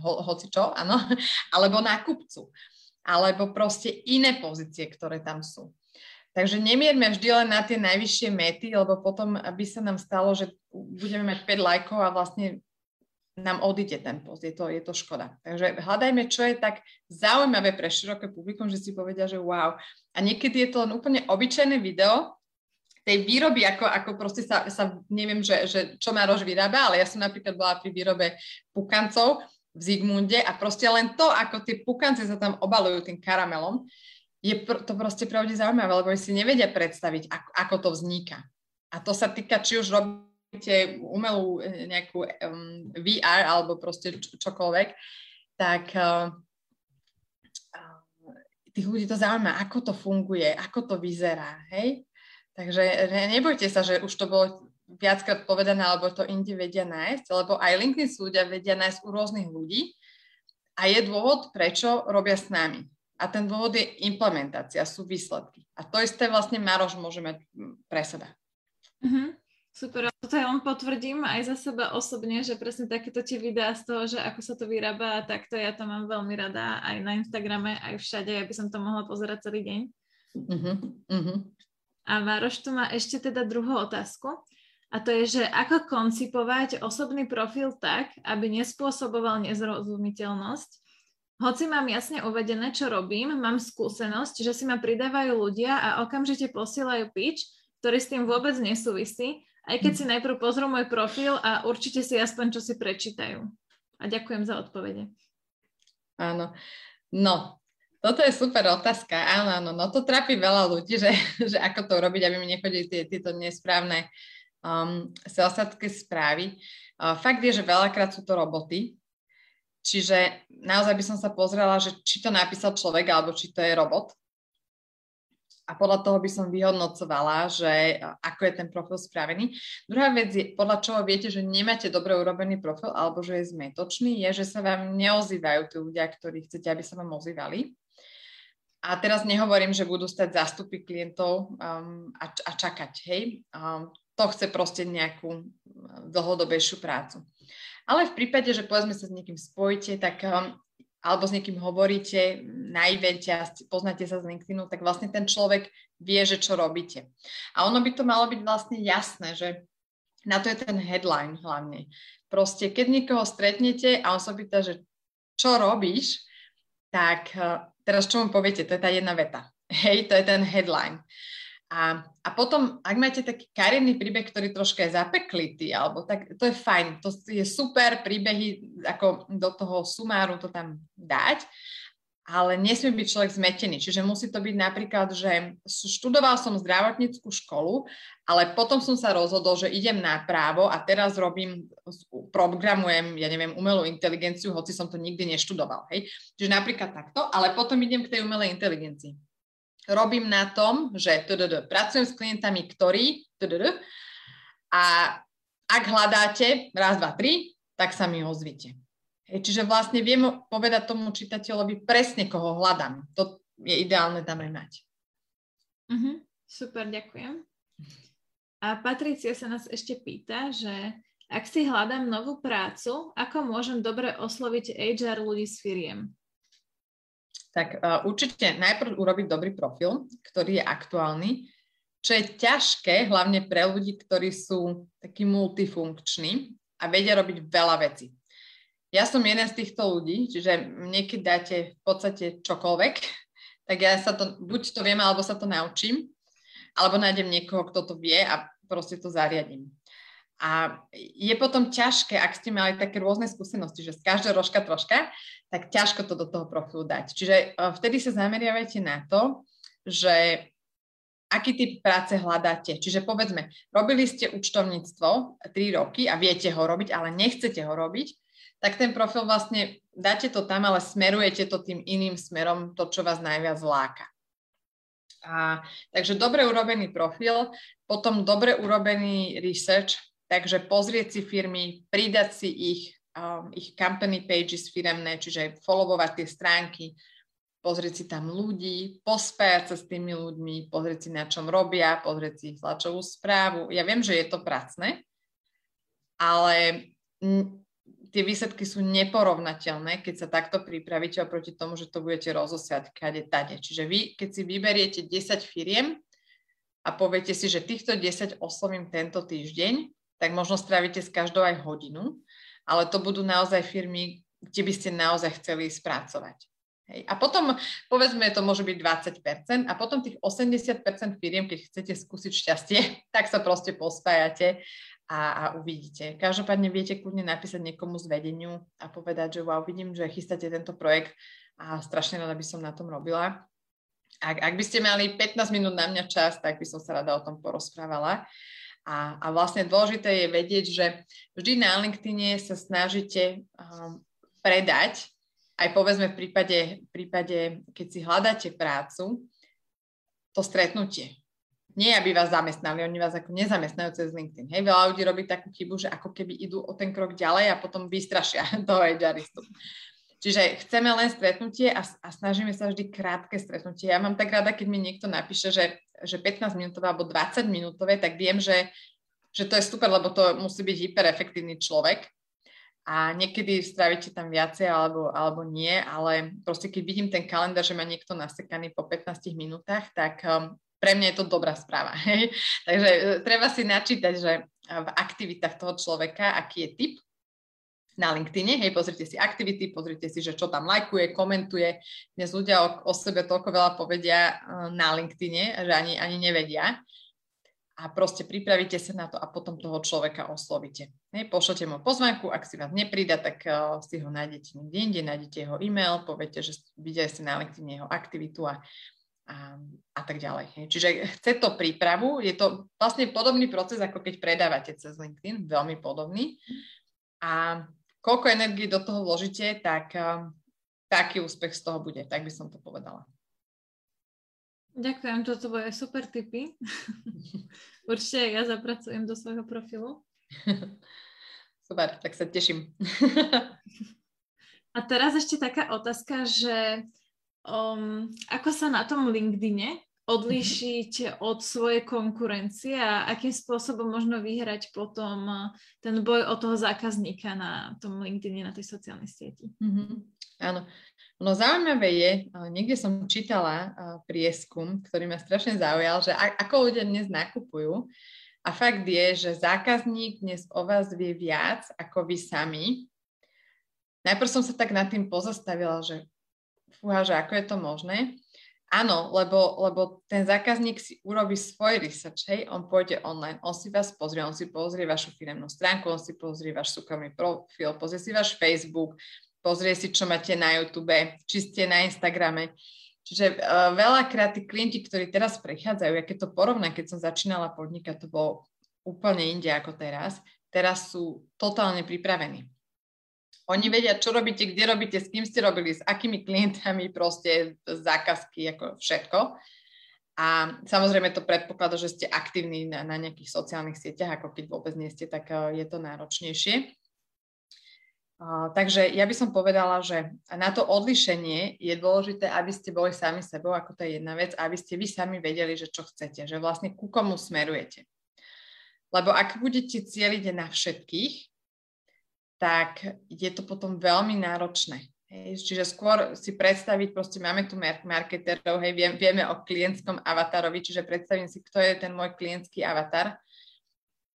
ho, hoci čo, áno, alebo nákupcu, alebo proste iné pozície, ktoré tam sú. Takže nemierme vždy len na tie najvyššie mety, lebo potom by sa nám stalo, že budeme mať 5 lajkov a vlastne nám odíde ten post. Je to, je to škoda. Takže hľadajme, čo je tak zaujímavé pre široké publikum, že si povedia, že wow. A niekedy je to len úplne obyčajné video tej výroby, ako, ako proste sa, sa neviem, že, že čo Maroš vyrába, ale ja som napríklad bola pri výrobe pukancov v Zigmunde a proste len to, ako tie pukance sa tam obalujú tým karamelom, je pr- to proste pravde zaujímavé, lebo si nevedia predstaviť, ako, ako to vzniká. A to sa týka, či už robí robíte umelú eh, nejakú um, VR alebo proste č- čokoľvek, tak uh, tých ľudí to zaujíma, ako to funguje, ako to vyzerá, hej? Takže ne, nebojte sa, že už to bolo viackrát povedané, alebo to inde vedia nájsť, lebo aj LinkedIn ľudia vedia nájsť u rôznych ľudí a je dôvod, prečo robia s nami. A ten dôvod je implementácia, sú výsledky. A to isté vlastne Maroš môže mať mm, pre seba. Uh-huh. Super, toto ja len potvrdím aj za seba osobne, že presne takéto tie videá z toho, že ako sa to vyrába a takto ja to mám veľmi rada aj na Instagrame, aj všade, aby som to mohla pozerať celý deň. Uh-huh, uh-huh. A Maroš tu má ešte teda druhú otázku a to je, že ako koncipovať osobný profil tak, aby nespôsoboval nezrozumiteľnosť. Hoci mám jasne uvedené, čo robím, mám skúsenosť, že si ma pridávajú ľudia a okamžite posielajú pitch, ktorý s tým vôbec nesúvisí aj keď si najprv pozrú môj profil a určite si aspoň čo si prečítajú. A ďakujem za odpovede. Áno. No, toto je super otázka. Áno, áno. No to trápi veľa ľudí, že, že ako to robiť, aby mi nechodili tie, tieto nesprávne um, selsadské správy. Uh, fakt je, že veľakrát sú to roboty. Čiže naozaj by som sa pozrela, že či to napísal človek, alebo či to je robot a podľa toho by som vyhodnocovala, že ako je ten profil spravený. Druhá vec je, podľa čoho viete, že nemáte dobre urobený profil alebo že je zmetočný, je, že sa vám neozývajú tí ľudia, ktorí chcete, aby sa vám ozývali. A teraz nehovorím, že budú stať zástupy klientov um, a, a čakať, hej. Um, to chce proste nejakú um, dlhodobejšiu prácu. Ale v prípade, že povedzme sa s niekým spojíte, tak um, alebo s niekým hovoríte na evente a poznáte sa z LinkedInu, tak vlastne ten človek vie, že čo robíte. A ono by to malo byť vlastne jasné, že na to je ten headline hlavne. Proste, keď niekoho stretnete a on sa pýta, že čo robíš, tak eh, teraz čo mu poviete, to je tá jedna veta. Hej, to je ten headline. A, a potom, ak máte taký kariérny príbeh, ktorý troška je zapeklitý, alebo tak, to je fajn, to je super príbehy, ako do toho sumáru to tam dať, ale nesmie byť človek zmetený. Čiže musí to byť napríklad, že študoval som zdravotníckú školu, ale potom som sa rozhodol, že idem na právo a teraz robím, programujem, ja neviem, umelú inteligenciu, hoci som to nikdy neštudoval. Hej? Čiže napríklad takto, ale potom idem k tej umelej inteligencii robím na tom, že tdd, pracujem s klientami, ktorí tdd, a ak hľadáte raz, dva, tri, tak sa mi ozvite. Čiže vlastne viem povedať tomu čitateľovi presne, koho hľadám. To je ideálne tam aj mať. Uh-huh, super, ďakujem. A Patricia sa nás ešte pýta, že ak si hľadám novú prácu, ako môžem dobre osloviť HR ľudí s firiem? Tak uh, určite najprv urobiť dobrý profil, ktorý je aktuálny, čo je ťažké hlavne pre ľudí, ktorí sú takí multifunkční a vedia robiť veľa vecí. Ja som jeden z týchto ľudí, čiže mne keď dáte v podstate čokoľvek, tak ja sa to, buď to viem, alebo sa to naučím, alebo nájdem niekoho, kto to vie a proste to zariadím. A je potom ťažké, ak ste mali také rôzne skúsenosti, že z každého rožka troška, tak ťažko to do toho profilu dať. Čiže e, vtedy sa zameriavajte na to, že aký typ práce hľadáte. Čiže povedzme, robili ste účtovníctvo 3 roky a viete ho robiť, ale nechcete ho robiť, tak ten profil vlastne dáte to tam, ale smerujete to tým iným smerom, to, čo vás najviac láka. A, takže dobre urobený profil, potom dobre urobený research, takže pozrieť si firmy, pridať si ich, um, ich company pages firemné, čiže followovať tie stránky, pozrieť si tam ľudí, pospájať sa s tými ľuďmi, pozrieť si na čom robia, pozrieť si ich tlačovú správu. Ja viem, že je to pracné, ale tie výsledky sú neporovnateľné, keď sa takto pripravíte oproti tomu, že to budete rozosiať kade tade. Čiže vy, keď si vyberiete 10 firiem a poviete si, že týchto 10 oslovím tento týždeň, tak možno strávite s každou aj hodinu, ale to budú naozaj firmy, kde by ste naozaj chceli spracovať. Hej. A potom, povedzme, to môže byť 20% a potom tých 80% firiem, keď chcete skúsiť šťastie, tak sa proste pospájate a, a uvidíte. Každopádne viete kľudne napísať niekomu z vedeniu a povedať, že wow, vidím, že chystáte tento projekt a strašne rada by som na tom robila. Ak, ak by ste mali 15 minút na mňa čas, tak by som sa rada o tom porozprávala. A, a vlastne dôležité je vedieť, že vždy na LinkedIne sa snažíte um, predať, aj povedzme v prípade, v prípade, keď si hľadáte prácu, to stretnutie nie aby vás zamestnali, oni vás ako nezamestnajú cez LinkedIn. Hej, veľa ľudí robí takú chybu, že ako keby idú o ten krok ďalej a potom vystrašia toho HRistu. Čiže chceme len stretnutie a, a snažíme sa vždy krátke stretnutie. Ja mám tak rada, keď mi niekto napíše, že, že 15 minútové alebo 20 minútové, tak viem, že, že to je super, lebo to musí byť hyperefektívny človek. A niekedy strávite tam viacej alebo, alebo nie, ale proste keď vidím ten kalendár, že má niekto nasekaný po 15 minútach, tak um, pre mňa je to dobrá správa. Hej? Takže e, treba si načítať, že v aktivitách toho človeka, aký je typ na LinkedIne, hej, pozrite si aktivity, pozrite si, že čo tam lajkuje, komentuje. Dnes ľudia o, o sebe toľko veľa povedia e, na LinkedIne, že ani, ani nevedia. A proste pripravíte sa na to a potom toho človeka oslovíte. Hej, pošlete mu pozvanku, ak si vás neprída, tak uh, si ho nájdete niekde inde, nájdete jeho e-mail, poviete, že videli ste na LinkedIn jeho aktivitu a a, a tak ďalej. Hej. Čiže chce to prípravu, je to vlastne podobný proces, ako keď predávate cez LinkedIn, veľmi podobný. A koľko energie do toho vložíte, tak um, taký úspech z toho bude, tak by som to povedala. Ďakujem, toto boli super tipy. Určite ja zapracujem do svojho profilu. Super, tak sa teším. A teraz ešte taká otázka, že um, ako sa na tom LinkedIne odlíšiť od svojej konkurencie a akým spôsobom možno vyhrať potom uh, ten boj o toho zákazníka na tom LinkedIne, na tej sociálnej sieti. Mm-hmm. Áno. No zaujímavé je, niekde som čítala prieskum, ktorý ma strašne zaujal, že ako ľudia dnes nakupujú. A fakt je, že zákazník dnes o vás vie viac ako vy sami. Najprv som sa tak nad tým pozastavila, že fúha, že ako je to možné. Áno, lebo, lebo ten zákazník si urobí svoj research, hej, on pôjde online, on si vás pozrie, on si pozrie vašu firemnú stránku, on si pozrie váš súkromný profil, pozrie si váš Facebook, pozrie si, čo máte na YouTube, či ste na Instagrame. Čiže uh, veľakrát tí klienti, ktorí teraz prichádzajú, ja keď to porovnám, keď som začínala podnikať, to bolo úplne inde ako teraz, teraz sú totálne pripravení. Oni vedia, čo robíte, kde robíte, s kým ste robili, s akými klientami, proste zákazky, ako všetko. A samozrejme to predpoklada, že ste aktívni na, na nejakých sociálnych sieťach, ako keď vôbec nie ste, tak uh, je to náročnejšie. Takže ja by som povedala, že na to odlišenie je dôležité, aby ste boli sami sebou, ako to je jedna vec, aby ste vy sami vedeli, že čo chcete, že vlastne ku komu smerujete. Lebo ak budete cieliť na všetkých, tak je to potom veľmi náročné. Hej, čiže skôr si predstaviť, proste máme tu marketerov, hej, viem, vieme o klientskom avatarovi, čiže predstavím si, kto je ten môj klientský avatar,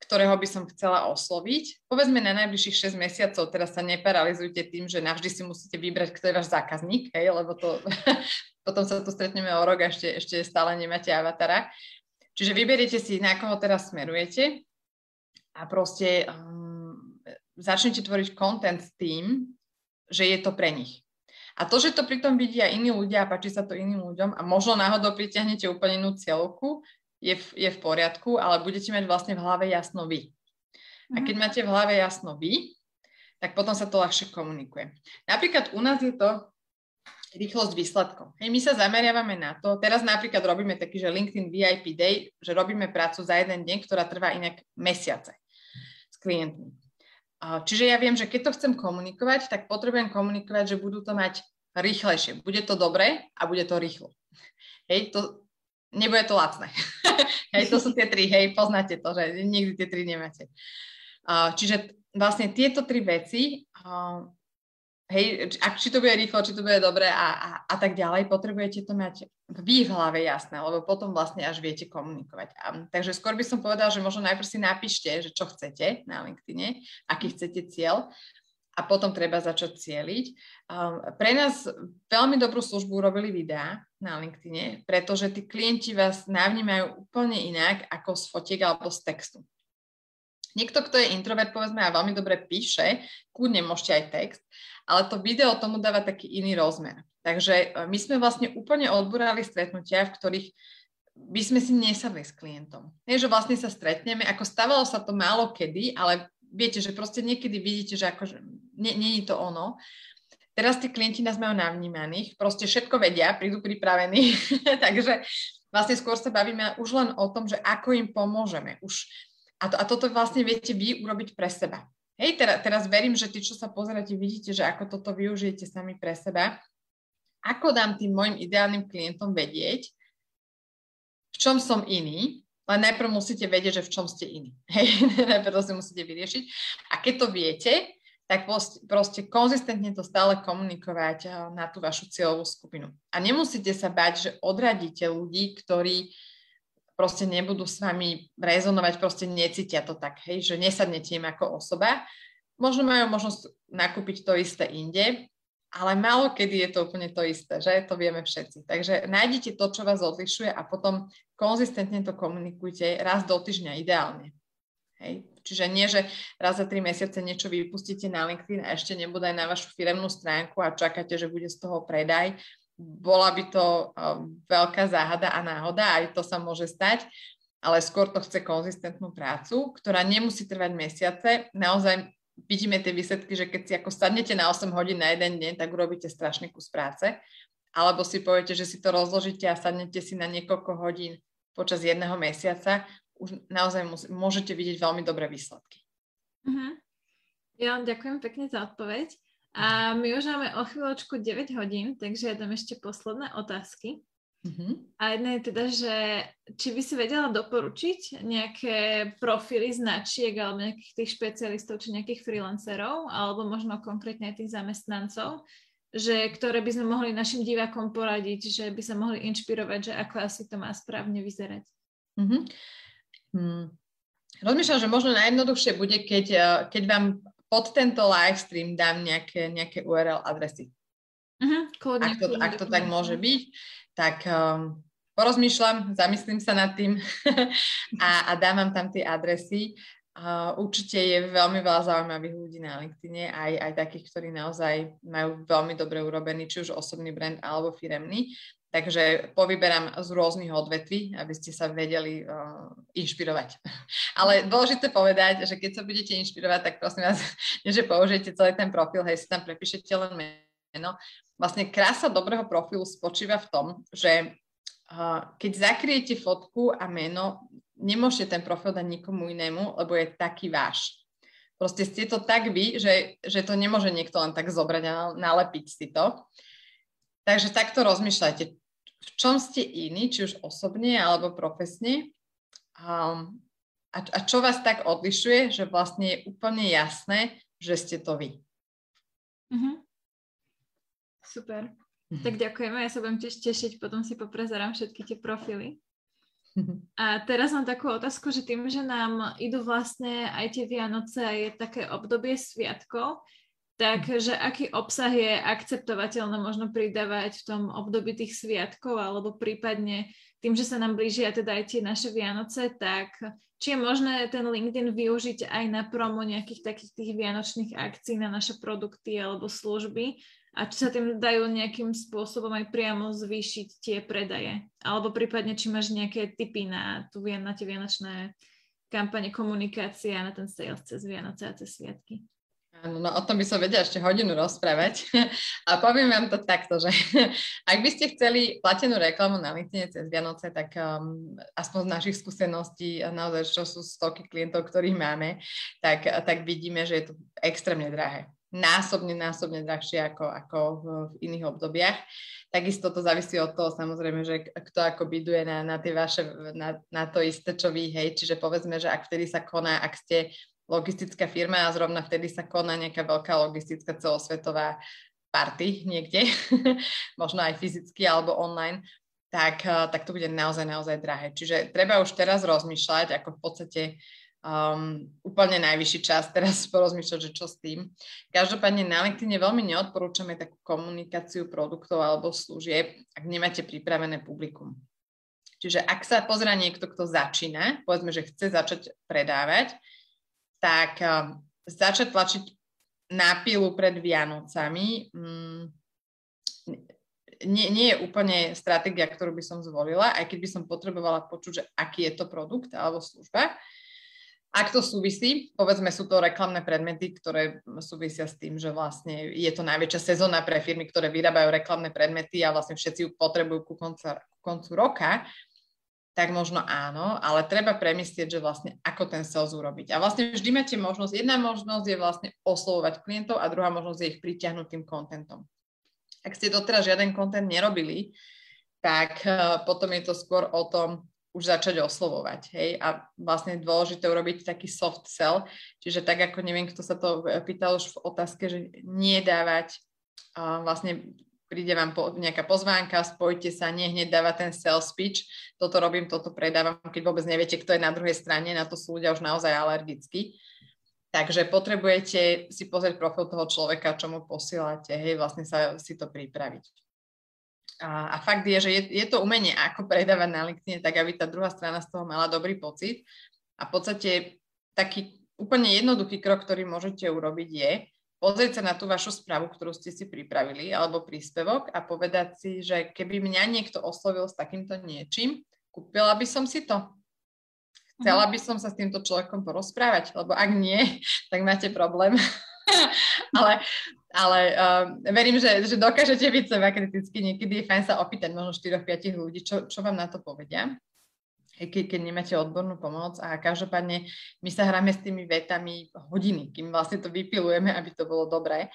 ktorého by som chcela osloviť. Povedzme na najbližších 6 mesiacov, teraz sa neparalizujte tým, že navždy si musíte vybrať, kto je váš zákazník, hej, lebo to, potom sa tu stretneme o rok a ešte, ešte stále nemáte avatara. Čiže vyberiete si, na koho teraz smerujete a proste um, začnete tvoriť content s tým, že je to pre nich. A to, že to pritom vidia iní ľudia a páči sa to iným ľuďom a možno náhodou pritiahnete úplne inú cieľovku, je v, je v poriadku, ale budete mať vlastne v hlave jasno vy. A keď mhm. máte v hlave jasno vy, tak potom sa to ľahšie komunikuje. Napríklad u nás je to rýchlosť výsledkov. Hej, my sa zameriavame na to, teraz napríklad robíme taký, že LinkedIn VIP Day, že robíme prácu za jeden deň, ktorá trvá inak mesiace s klientmi. Čiže ja viem, že keď to chcem komunikovať, tak potrebujem komunikovať, že budú to mať rýchlejšie. Bude to dobré a bude to rýchlo. Hej, to, nebude to lacné. hej, to sú tie tri, hej, poznáte to, že nikdy tie tri nemáte. Čiže vlastne tieto tri veci hej, ak, či to bude rýchlo, či to bude dobre a, a, a tak ďalej, potrebujete to mať vy v hlave jasné, lebo potom vlastne až viete komunikovať. A, takže skôr by som povedala, že možno najprv si napíšte, že čo chcete na LinkedIne, aký chcete cieľ a potom treba začať cieliť. Um, pre nás veľmi dobrú službu robili videá na LinkedIne, pretože tí klienti vás navnímajú úplne inak ako z fotiek alebo z textu. Niekto, kto je introvert, povedzme, a veľmi dobre píše, kľudne môžete aj text, ale to video tomu dáva taký iný rozmer. Takže e, my sme vlastne úplne odburali stretnutia, v ktorých by sme si nesadli s klientom. Nie, že vlastne sa stretneme, ako stávalo sa to málo kedy, ale viete, že proste niekedy vidíte, že akože nie, je to ono. Teraz tí klienti nás majú navnímaných, proste všetko vedia, prídu pripravení, takže vlastne skôr sa bavíme už len o tom, že ako im pomôžeme. Už a, to, a toto vlastne viete vy urobiť pre seba. Hej, teraz, teraz verím, že tí, čo sa pozeráte, vidíte, že ako toto využijete sami pre seba. Ako dám tým môjim ideálnym klientom vedieť, v čom som iný, len najprv musíte vedieť, že v čom ste iní. Hej, najprv to si musíte vyriešiť. A keď to viete, tak proste konzistentne to stále komunikovať eh, na tú vašu cieľovú skupinu. A nemusíte sa bať, že odradíte ľudí, ktorí proste nebudú s vami rezonovať, proste necítia to tak, hej, že nesadnete im ako osoba. Možno majú možnosť nakúpiť to isté inde, ale málo kedy je to úplne to isté, že? To vieme všetci. Takže nájdete to, čo vás odlišuje a potom konzistentne to komunikujte raz do týždňa ideálne. Hej. Čiže nie, že raz za tri mesiace niečo vypustíte na LinkedIn a ešte nebude aj na vašu firemnú stránku a čakáte, že bude z toho predaj, bola by to um, veľká záhada a náhoda, aj to sa môže stať, ale skôr to chce konzistentnú prácu, ktorá nemusí trvať mesiace. Naozaj vidíme tie výsledky, že keď si ako sadnete na 8 hodín na jeden deň, tak urobíte strašný kus práce. Alebo si poviete, že si to rozložíte a sadnete si na niekoľko hodín počas jedného mesiaca, už naozaj môžete vidieť veľmi dobré výsledky. Uh-huh. Ja vám ďakujem pekne za odpoveď. A my už máme o chvíľočku 9 hodín, takže ja dám ešte posledné otázky. Mm-hmm. A jedna je teda, že či by si vedela doporučiť nejaké profily značiek alebo nejakých tých špecialistov či nejakých freelancerov alebo možno konkrétne aj tých zamestnancov, že ktoré by sme mohli našim divákom poradiť, že by sa mohli inšpirovať, že ako asi to má správne vyzerať. Mm-hmm. Hmm. Rozmýšľam, že možno najjednoduchšie bude, keď, eh, keď vám pod tento live stream dám nejaké, nejaké URL adresy. Uh-huh, ak to, ak to tak môže byť, tak um, porozmýšľam, zamyslím sa nad tým a, a dávam tam tie adresy. Uh, určite je veľmi veľa zaujímavých ľudí na LinkedIne, aj, aj takých, ktorí naozaj majú veľmi dobre urobený, či už osobný brand alebo firemný. Takže povyberám z rôznych odvetví, aby ste sa vedeli uh, inšpirovať. Ale dôležité povedať, že keď sa budete inšpirovať, tak prosím vás, že použijete celý ten profil, hej, si tam prepíšete len meno. Vlastne krása dobrého profilu spočíva v tom, že uh, keď zakriete fotku a meno, nemôžete ten profil dať nikomu inému, lebo je taký váš. Proste ste to tak vy, že, že to nemôže niekto len tak zobrať a nalepiť si to. Takže takto rozmýšľajte, v čom ste iní, či už osobne alebo profesne um, a, a čo vás tak odlišuje, že vlastne je úplne jasné, že ste to vy. Mm-hmm. Super. Mm-hmm. Tak ďakujeme, ja sa budem tiež tešiť, potom si poprezerám všetky tie profily. Mm-hmm. A teraz mám takú otázku, že tým, že nám idú vlastne aj tie Vianoce a je také obdobie sviatkov, Takže aký obsah je akceptovateľné možno pridávať v tom období tých sviatkov, alebo prípadne tým, že sa nám blížia teda aj tie naše Vianoce, tak či je možné ten LinkedIn využiť aj na promo nejakých takých tých vianočných akcií na naše produkty alebo služby a či sa tým dajú nejakým spôsobom aj priamo zvýšiť tie predaje. Alebo prípadne, či máš nejaké tipy na, tu, na tie vianočné kampane komunikácie a na ten sales cez Vianoce a cez Sviatky. Áno, no o tom by som vedela ešte hodinu rozprávať. A poviem vám to takto, že ak by ste chceli platenú reklamu na LinkedIn cez Vianoce, tak um, aspoň z našich skúseností, naozaj, čo sú stovky klientov, ktorých máme, tak, tak vidíme, že je to extrémne drahé. Násobne, násobne drahšie ako, ako v, iných obdobiach. Takisto to závisí od toho, samozrejme, že kto ako byduje na, na, tie vaše, na, na to isté, čo vy, hej. Čiže povedzme, že ak vtedy sa koná, ak ste logistická firma a zrovna vtedy sa koná nejaká veľká logistická celosvetová party niekde, možno aj fyzicky alebo online, tak, eh, tak to bude naozaj, naozaj drahé. Čiže treba už teraz rozmýšľať, ako v podstate um, úplne najvyšší čas teraz porozmýšľať, že čo s tým. Každopádne na LinkedIn veľmi neodporúčame takú komunikáciu produktov alebo služieb, ak nemáte pripravené publikum. Čiže ak sa pozera niekto, kto začína, povedzme, že chce začať predávať, tak um, začať tlačiť na pilu pred Vianocami um, nie, nie je úplne stratégia, ktorú by som zvolila, aj keď by som potrebovala počuť, že aký je to produkt alebo služba. Ak to súvisí, povedzme sú to reklamné predmety, ktoré súvisia s tým, že vlastne je to najväčšia sezóna pre firmy, ktoré vyrábajú reklamné predmety a vlastne všetci ju potrebujú ku, konca, ku koncu roka, tak možno áno, ale treba premyslieť, že vlastne ako ten sales urobiť. A vlastne vždy máte možnosť, jedna možnosť je vlastne oslovovať klientov a druhá možnosť je ich pritiahnuť tým kontentom. Ak ste doteraz žiaden kontent nerobili, tak uh, potom je to skôr o tom už začať oslovovať. Hej? A vlastne je dôležité urobiť taký soft sell, čiže tak ako neviem, kto sa to pýtal už v otázke, že nie dávať uh, vlastne príde vám po, nejaká pozvánka, spojte sa, nie hneď dáva ten sales pitch, toto robím, toto predávam, keď vôbec neviete, kto je na druhej strane, na to sú ľudia už naozaj alergickí. Takže potrebujete si pozrieť profil toho človeka, čo mu posielate, hej, vlastne sa si to pripraviť. A, a fakt je, že je, je to umenie, ako predávať na LinkedIn, tak aby tá druhá strana z toho mala dobrý pocit. A v podstate taký úplne jednoduchý krok, ktorý môžete urobiť je, pozrieť sa na tú vašu správu, ktorú ste si pripravili, alebo príspevok a povedať si, že keby mňa niekto oslovil s takýmto niečím, kúpila by som si to. Chcela mhm. by som sa s týmto človekom porozprávať, lebo ak nie, tak máte problém. ale ale uh, verím, že, že dokážete byť seba kriticky. Niekedy je fajn sa opýtať možno 4-5 ľudí, čo, čo vám na to povedia keď, keď nemáte odbornú pomoc a každopádne my sa hráme s tými vetami hodiny, kým vlastne to vypilujeme, aby to bolo dobré.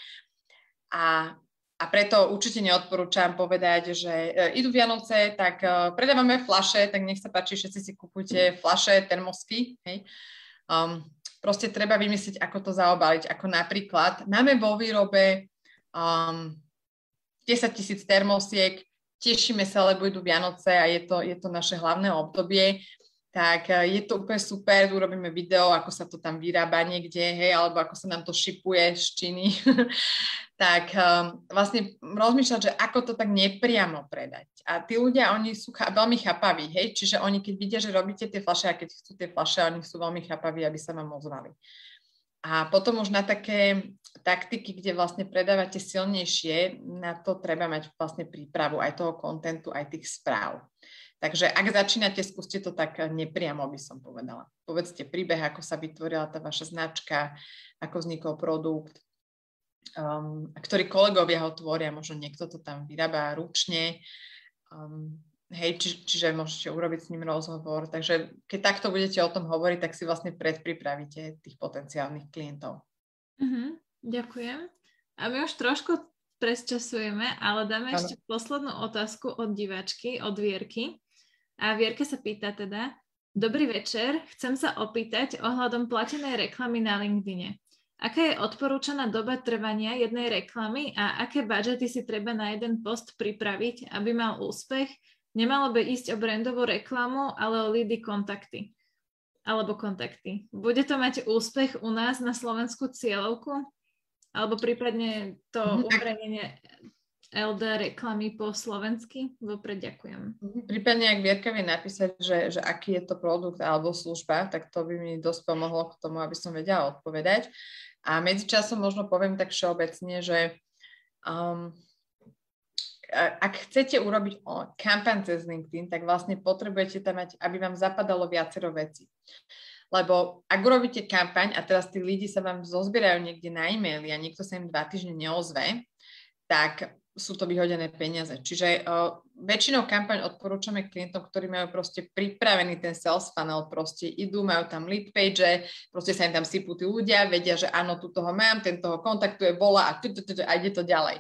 A, a preto určite neodporúčam povedať, že e, idú Vianoce, tak e, predávame flaše, tak nech sa páči, všetci si kupujte flaše, termosky. Hej. Um, proste treba vymyslieť, ako to zaobaliť. Ako napríklad, máme vo výrobe um, 10 tisíc termosiek, tešíme sa, lebo idú Vianoce a je to, je to naše hlavné obdobie, tak e, je to úplne super, urobíme video, ako sa to tam vyrába niekde, hej, alebo ako sa nám to šipuje z Číny. tak um, vlastne rozmýšľať, že ako to tak nepriamo predať. A tí ľudia, oni sú ch- veľmi chapaví, hej, čiže oni keď vidia, že robíte tie flaše a keď chcú tie flaše, oni sú veľmi chapaví, aby sa vám ozvali. A potom už na také taktiky, kde vlastne predávate silnejšie, na to treba mať vlastne prípravu aj toho kontentu, aj tých správ. Takže ak začínate, skúste to tak nepriamo, by som povedala. Povedzte príbeh, ako sa vytvorila tá vaša značka, ako vznikol produkt, um, ktorý kolegovia ho tvoria, možno niekto to tam vyrába ručne. Um, Hej, či, čiže môžete urobiť s ním rozhovor. Takže keď takto budete o tom hovoriť, tak si vlastne predpripravíte tých potenciálnych klientov. Uh-huh, ďakujem. A my už trošku presčasujeme, ale dáme ano. ešte poslednú otázku od diváčky, od Vierky. A Vierka sa pýta teda, Dobrý večer, chcem sa opýtať ohľadom platenej reklamy na LinkedIne. Aká je odporúčaná doba trvania jednej reklamy a aké budžety si treba na jeden post pripraviť, aby mal úspech Nemalo by ísť o brandovú reklamu, ale o lídy kontakty. Alebo kontakty. Bude to mať úspech u nás na Slovensku cieľovku? Alebo prípadne to mm-hmm. LD reklamy po slovensky. Vopred ďakujem. Mhm. Prípadne, ak Vierka vie napísať, že, že aký je to produkt alebo služba, tak to by mi dosť pomohlo k tomu, aby som vedela odpovedať. A medzičasom možno poviem tak všeobecne, že um, ak chcete urobiť kampaň cez LinkedIn, tak vlastne potrebujete tam mať, aby vám zapadalo viacero veci. Lebo ak urobíte kampaň a teraz tí lidi sa vám zozbierajú niekde na e-maily a niekto sa im dva týždne neozve, tak sú to vyhodené peniaze. Čiže uh, väčšinou kampaň odporúčame klientom, ktorí majú proste pripravený ten sales funnel, proste idú, majú tam lead page, proste sa im tam sypú tí ľudia, vedia, že áno, tu toho mám, ten toho kontaktuje, volá a, a ide to ďalej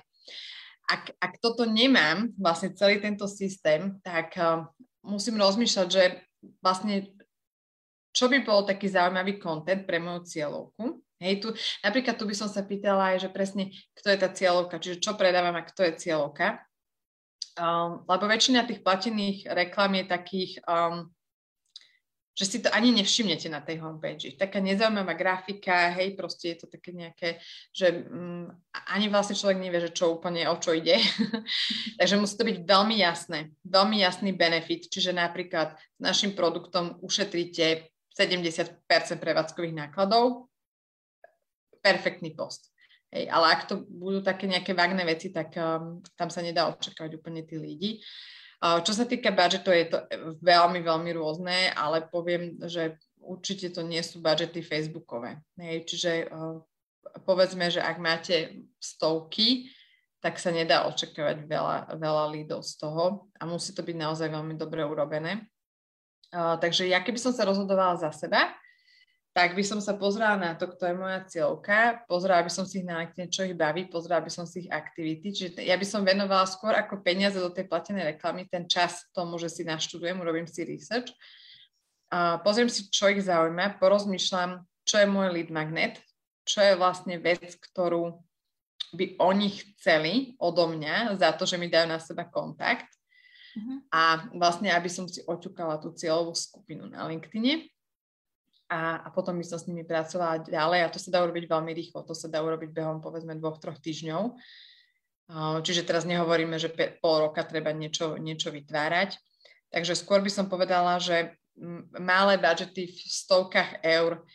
ak, ak toto nemám, vlastne celý tento systém, tak uh, musím rozmýšľať, že vlastne čo by bol taký zaujímavý kontent pre moju cieľovku. Hej, tu, napríklad tu by som sa pýtala aj, že presne, kto je tá cieľovka, čiže čo predávam a kto je cieľovka. Um, lebo väčšina tých platených reklam je takých um, že si to ani nevšimnete na tej homepage. Taká nezaujímavá grafika, hej, proste je to také nejaké, že um, ani vlastne človek nevie, že čo úplne, o čo ide. Takže musí to byť veľmi jasné, veľmi jasný benefit, čiže napríklad s našim produktom ušetríte 70% prevádzkových nákladov, perfektný post. Hej, ale ak to budú také nejaké vágne veci, tak um, tam sa nedá očakávať úplne tí lidi. Čo sa týka budžetov, je to veľmi, veľmi rôzne, ale poviem, že určite to nie sú budžety facebookové. Hej, čiže povedzme, že ak máte stovky, tak sa nedá očakávať veľa, veľa lídov z toho a musí to byť naozaj veľmi dobre urobené. Uh, takže ja keby som sa rozhodovala za seba, tak by som sa pozrela na to, kto je moja cieľka, pozrela by som si ich na LinkedIn, čo ich baví, pozrela by som si ich aktivity, čiže ja by som venovala skôr ako peniaze do tej platenej reklamy, ten čas tomu, že si naštudujem, urobím si research, a pozriem si, čo ich zaujíma, porozmýšľam, čo je môj lead magnet, čo je vlastne vec, ktorú by oni chceli odo mňa za to, že mi dajú na seba kontakt. Uh-huh. A vlastne, aby som si oťukala tú cieľovú skupinu na LinkedIne a, a potom by som s nimi pracovala ďalej a to sa dá urobiť veľmi rýchlo, to sa dá urobiť behom povedzme dvoch, troch týždňov. Čiže teraz nehovoríme, že pol roka treba niečo, niečo vytvárať. Takže skôr by som povedala, že malé budžety v stovkách eur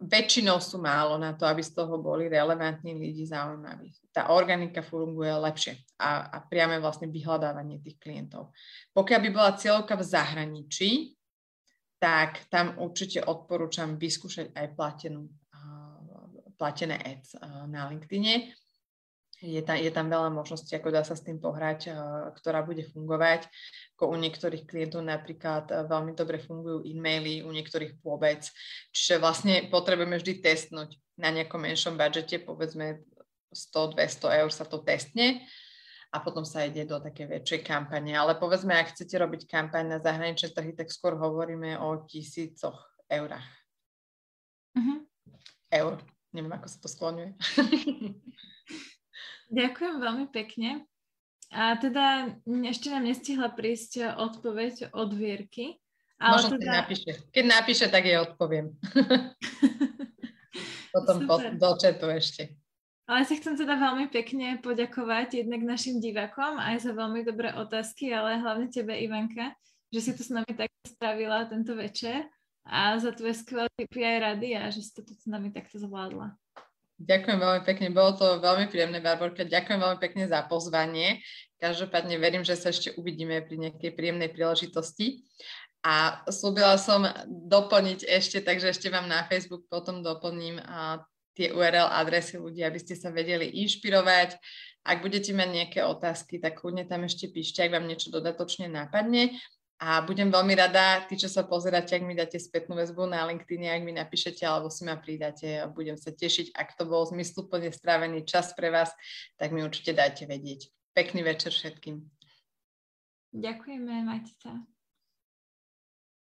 väčšinou sú málo na to, aby z toho boli relevantní lidi zaujímaví. Tá organika funguje lepšie a, a priame vlastne vyhľadávanie tých klientov. Pokiaľ by bola cieľovka v zahraničí, tak tam určite odporúčam vyskúšať aj platenú, platené ads na LinkedIne. Je tam, je tam veľa možností, ako dá sa s tým pohrať, ktorá bude fungovať. Ako u niektorých klientov napríklad veľmi dobre fungujú e-maily, u niektorých vôbec. Čiže vlastne potrebujeme vždy testnúť na nejakom menšom budžete, povedzme 100-200 eur sa to testne a potom sa ide do také väčšej kampane. Ale povedzme, ak chcete robiť kampaň na zahraničné trhy, tak skôr hovoríme o tisícoch eurách. Uh-huh. Eur. Neviem, ako sa to skloňuje. Ďakujem veľmi pekne. A teda ešte nám nestihla prísť odpoveď od Vierky. Ale Možno teda... napíše. Keď napíše, tak jej odpoviem. Potom po, do chatu ešte. Ale sa chcem teda veľmi pekne poďakovať jednak našim divakom aj za veľmi dobré otázky, ale hlavne tebe, Ivanka, že si tu s nami tak strávila tento večer a za tvoje skvelé tipy aj rady a že si to tu s nami takto zvládla. Ďakujem veľmi pekne, bolo to veľmi príjemné, Barborka. Ďakujem veľmi pekne za pozvanie. Každopádne verím, že sa ešte uvidíme pri nejakej príjemnej príležitosti. A slúbila som doplniť ešte, takže ešte vám na Facebook potom doplním tie URL adresy ľudí, aby ste sa vedeli inšpirovať. Ak budete mať nejaké otázky, tak kľudne tam ešte píšte, ak vám niečo dodatočne nápadne. A budem veľmi rada, tí, čo sa pozeráte, ak mi dáte spätnú väzbu na LinkedIn, ak mi napíšete alebo si ma pridáte budem sa tešiť. Ak to bol zmysluplne strávený čas pre vás, tak mi určite dajte vedieť. Pekný večer všetkým. Ďakujeme, majte sa.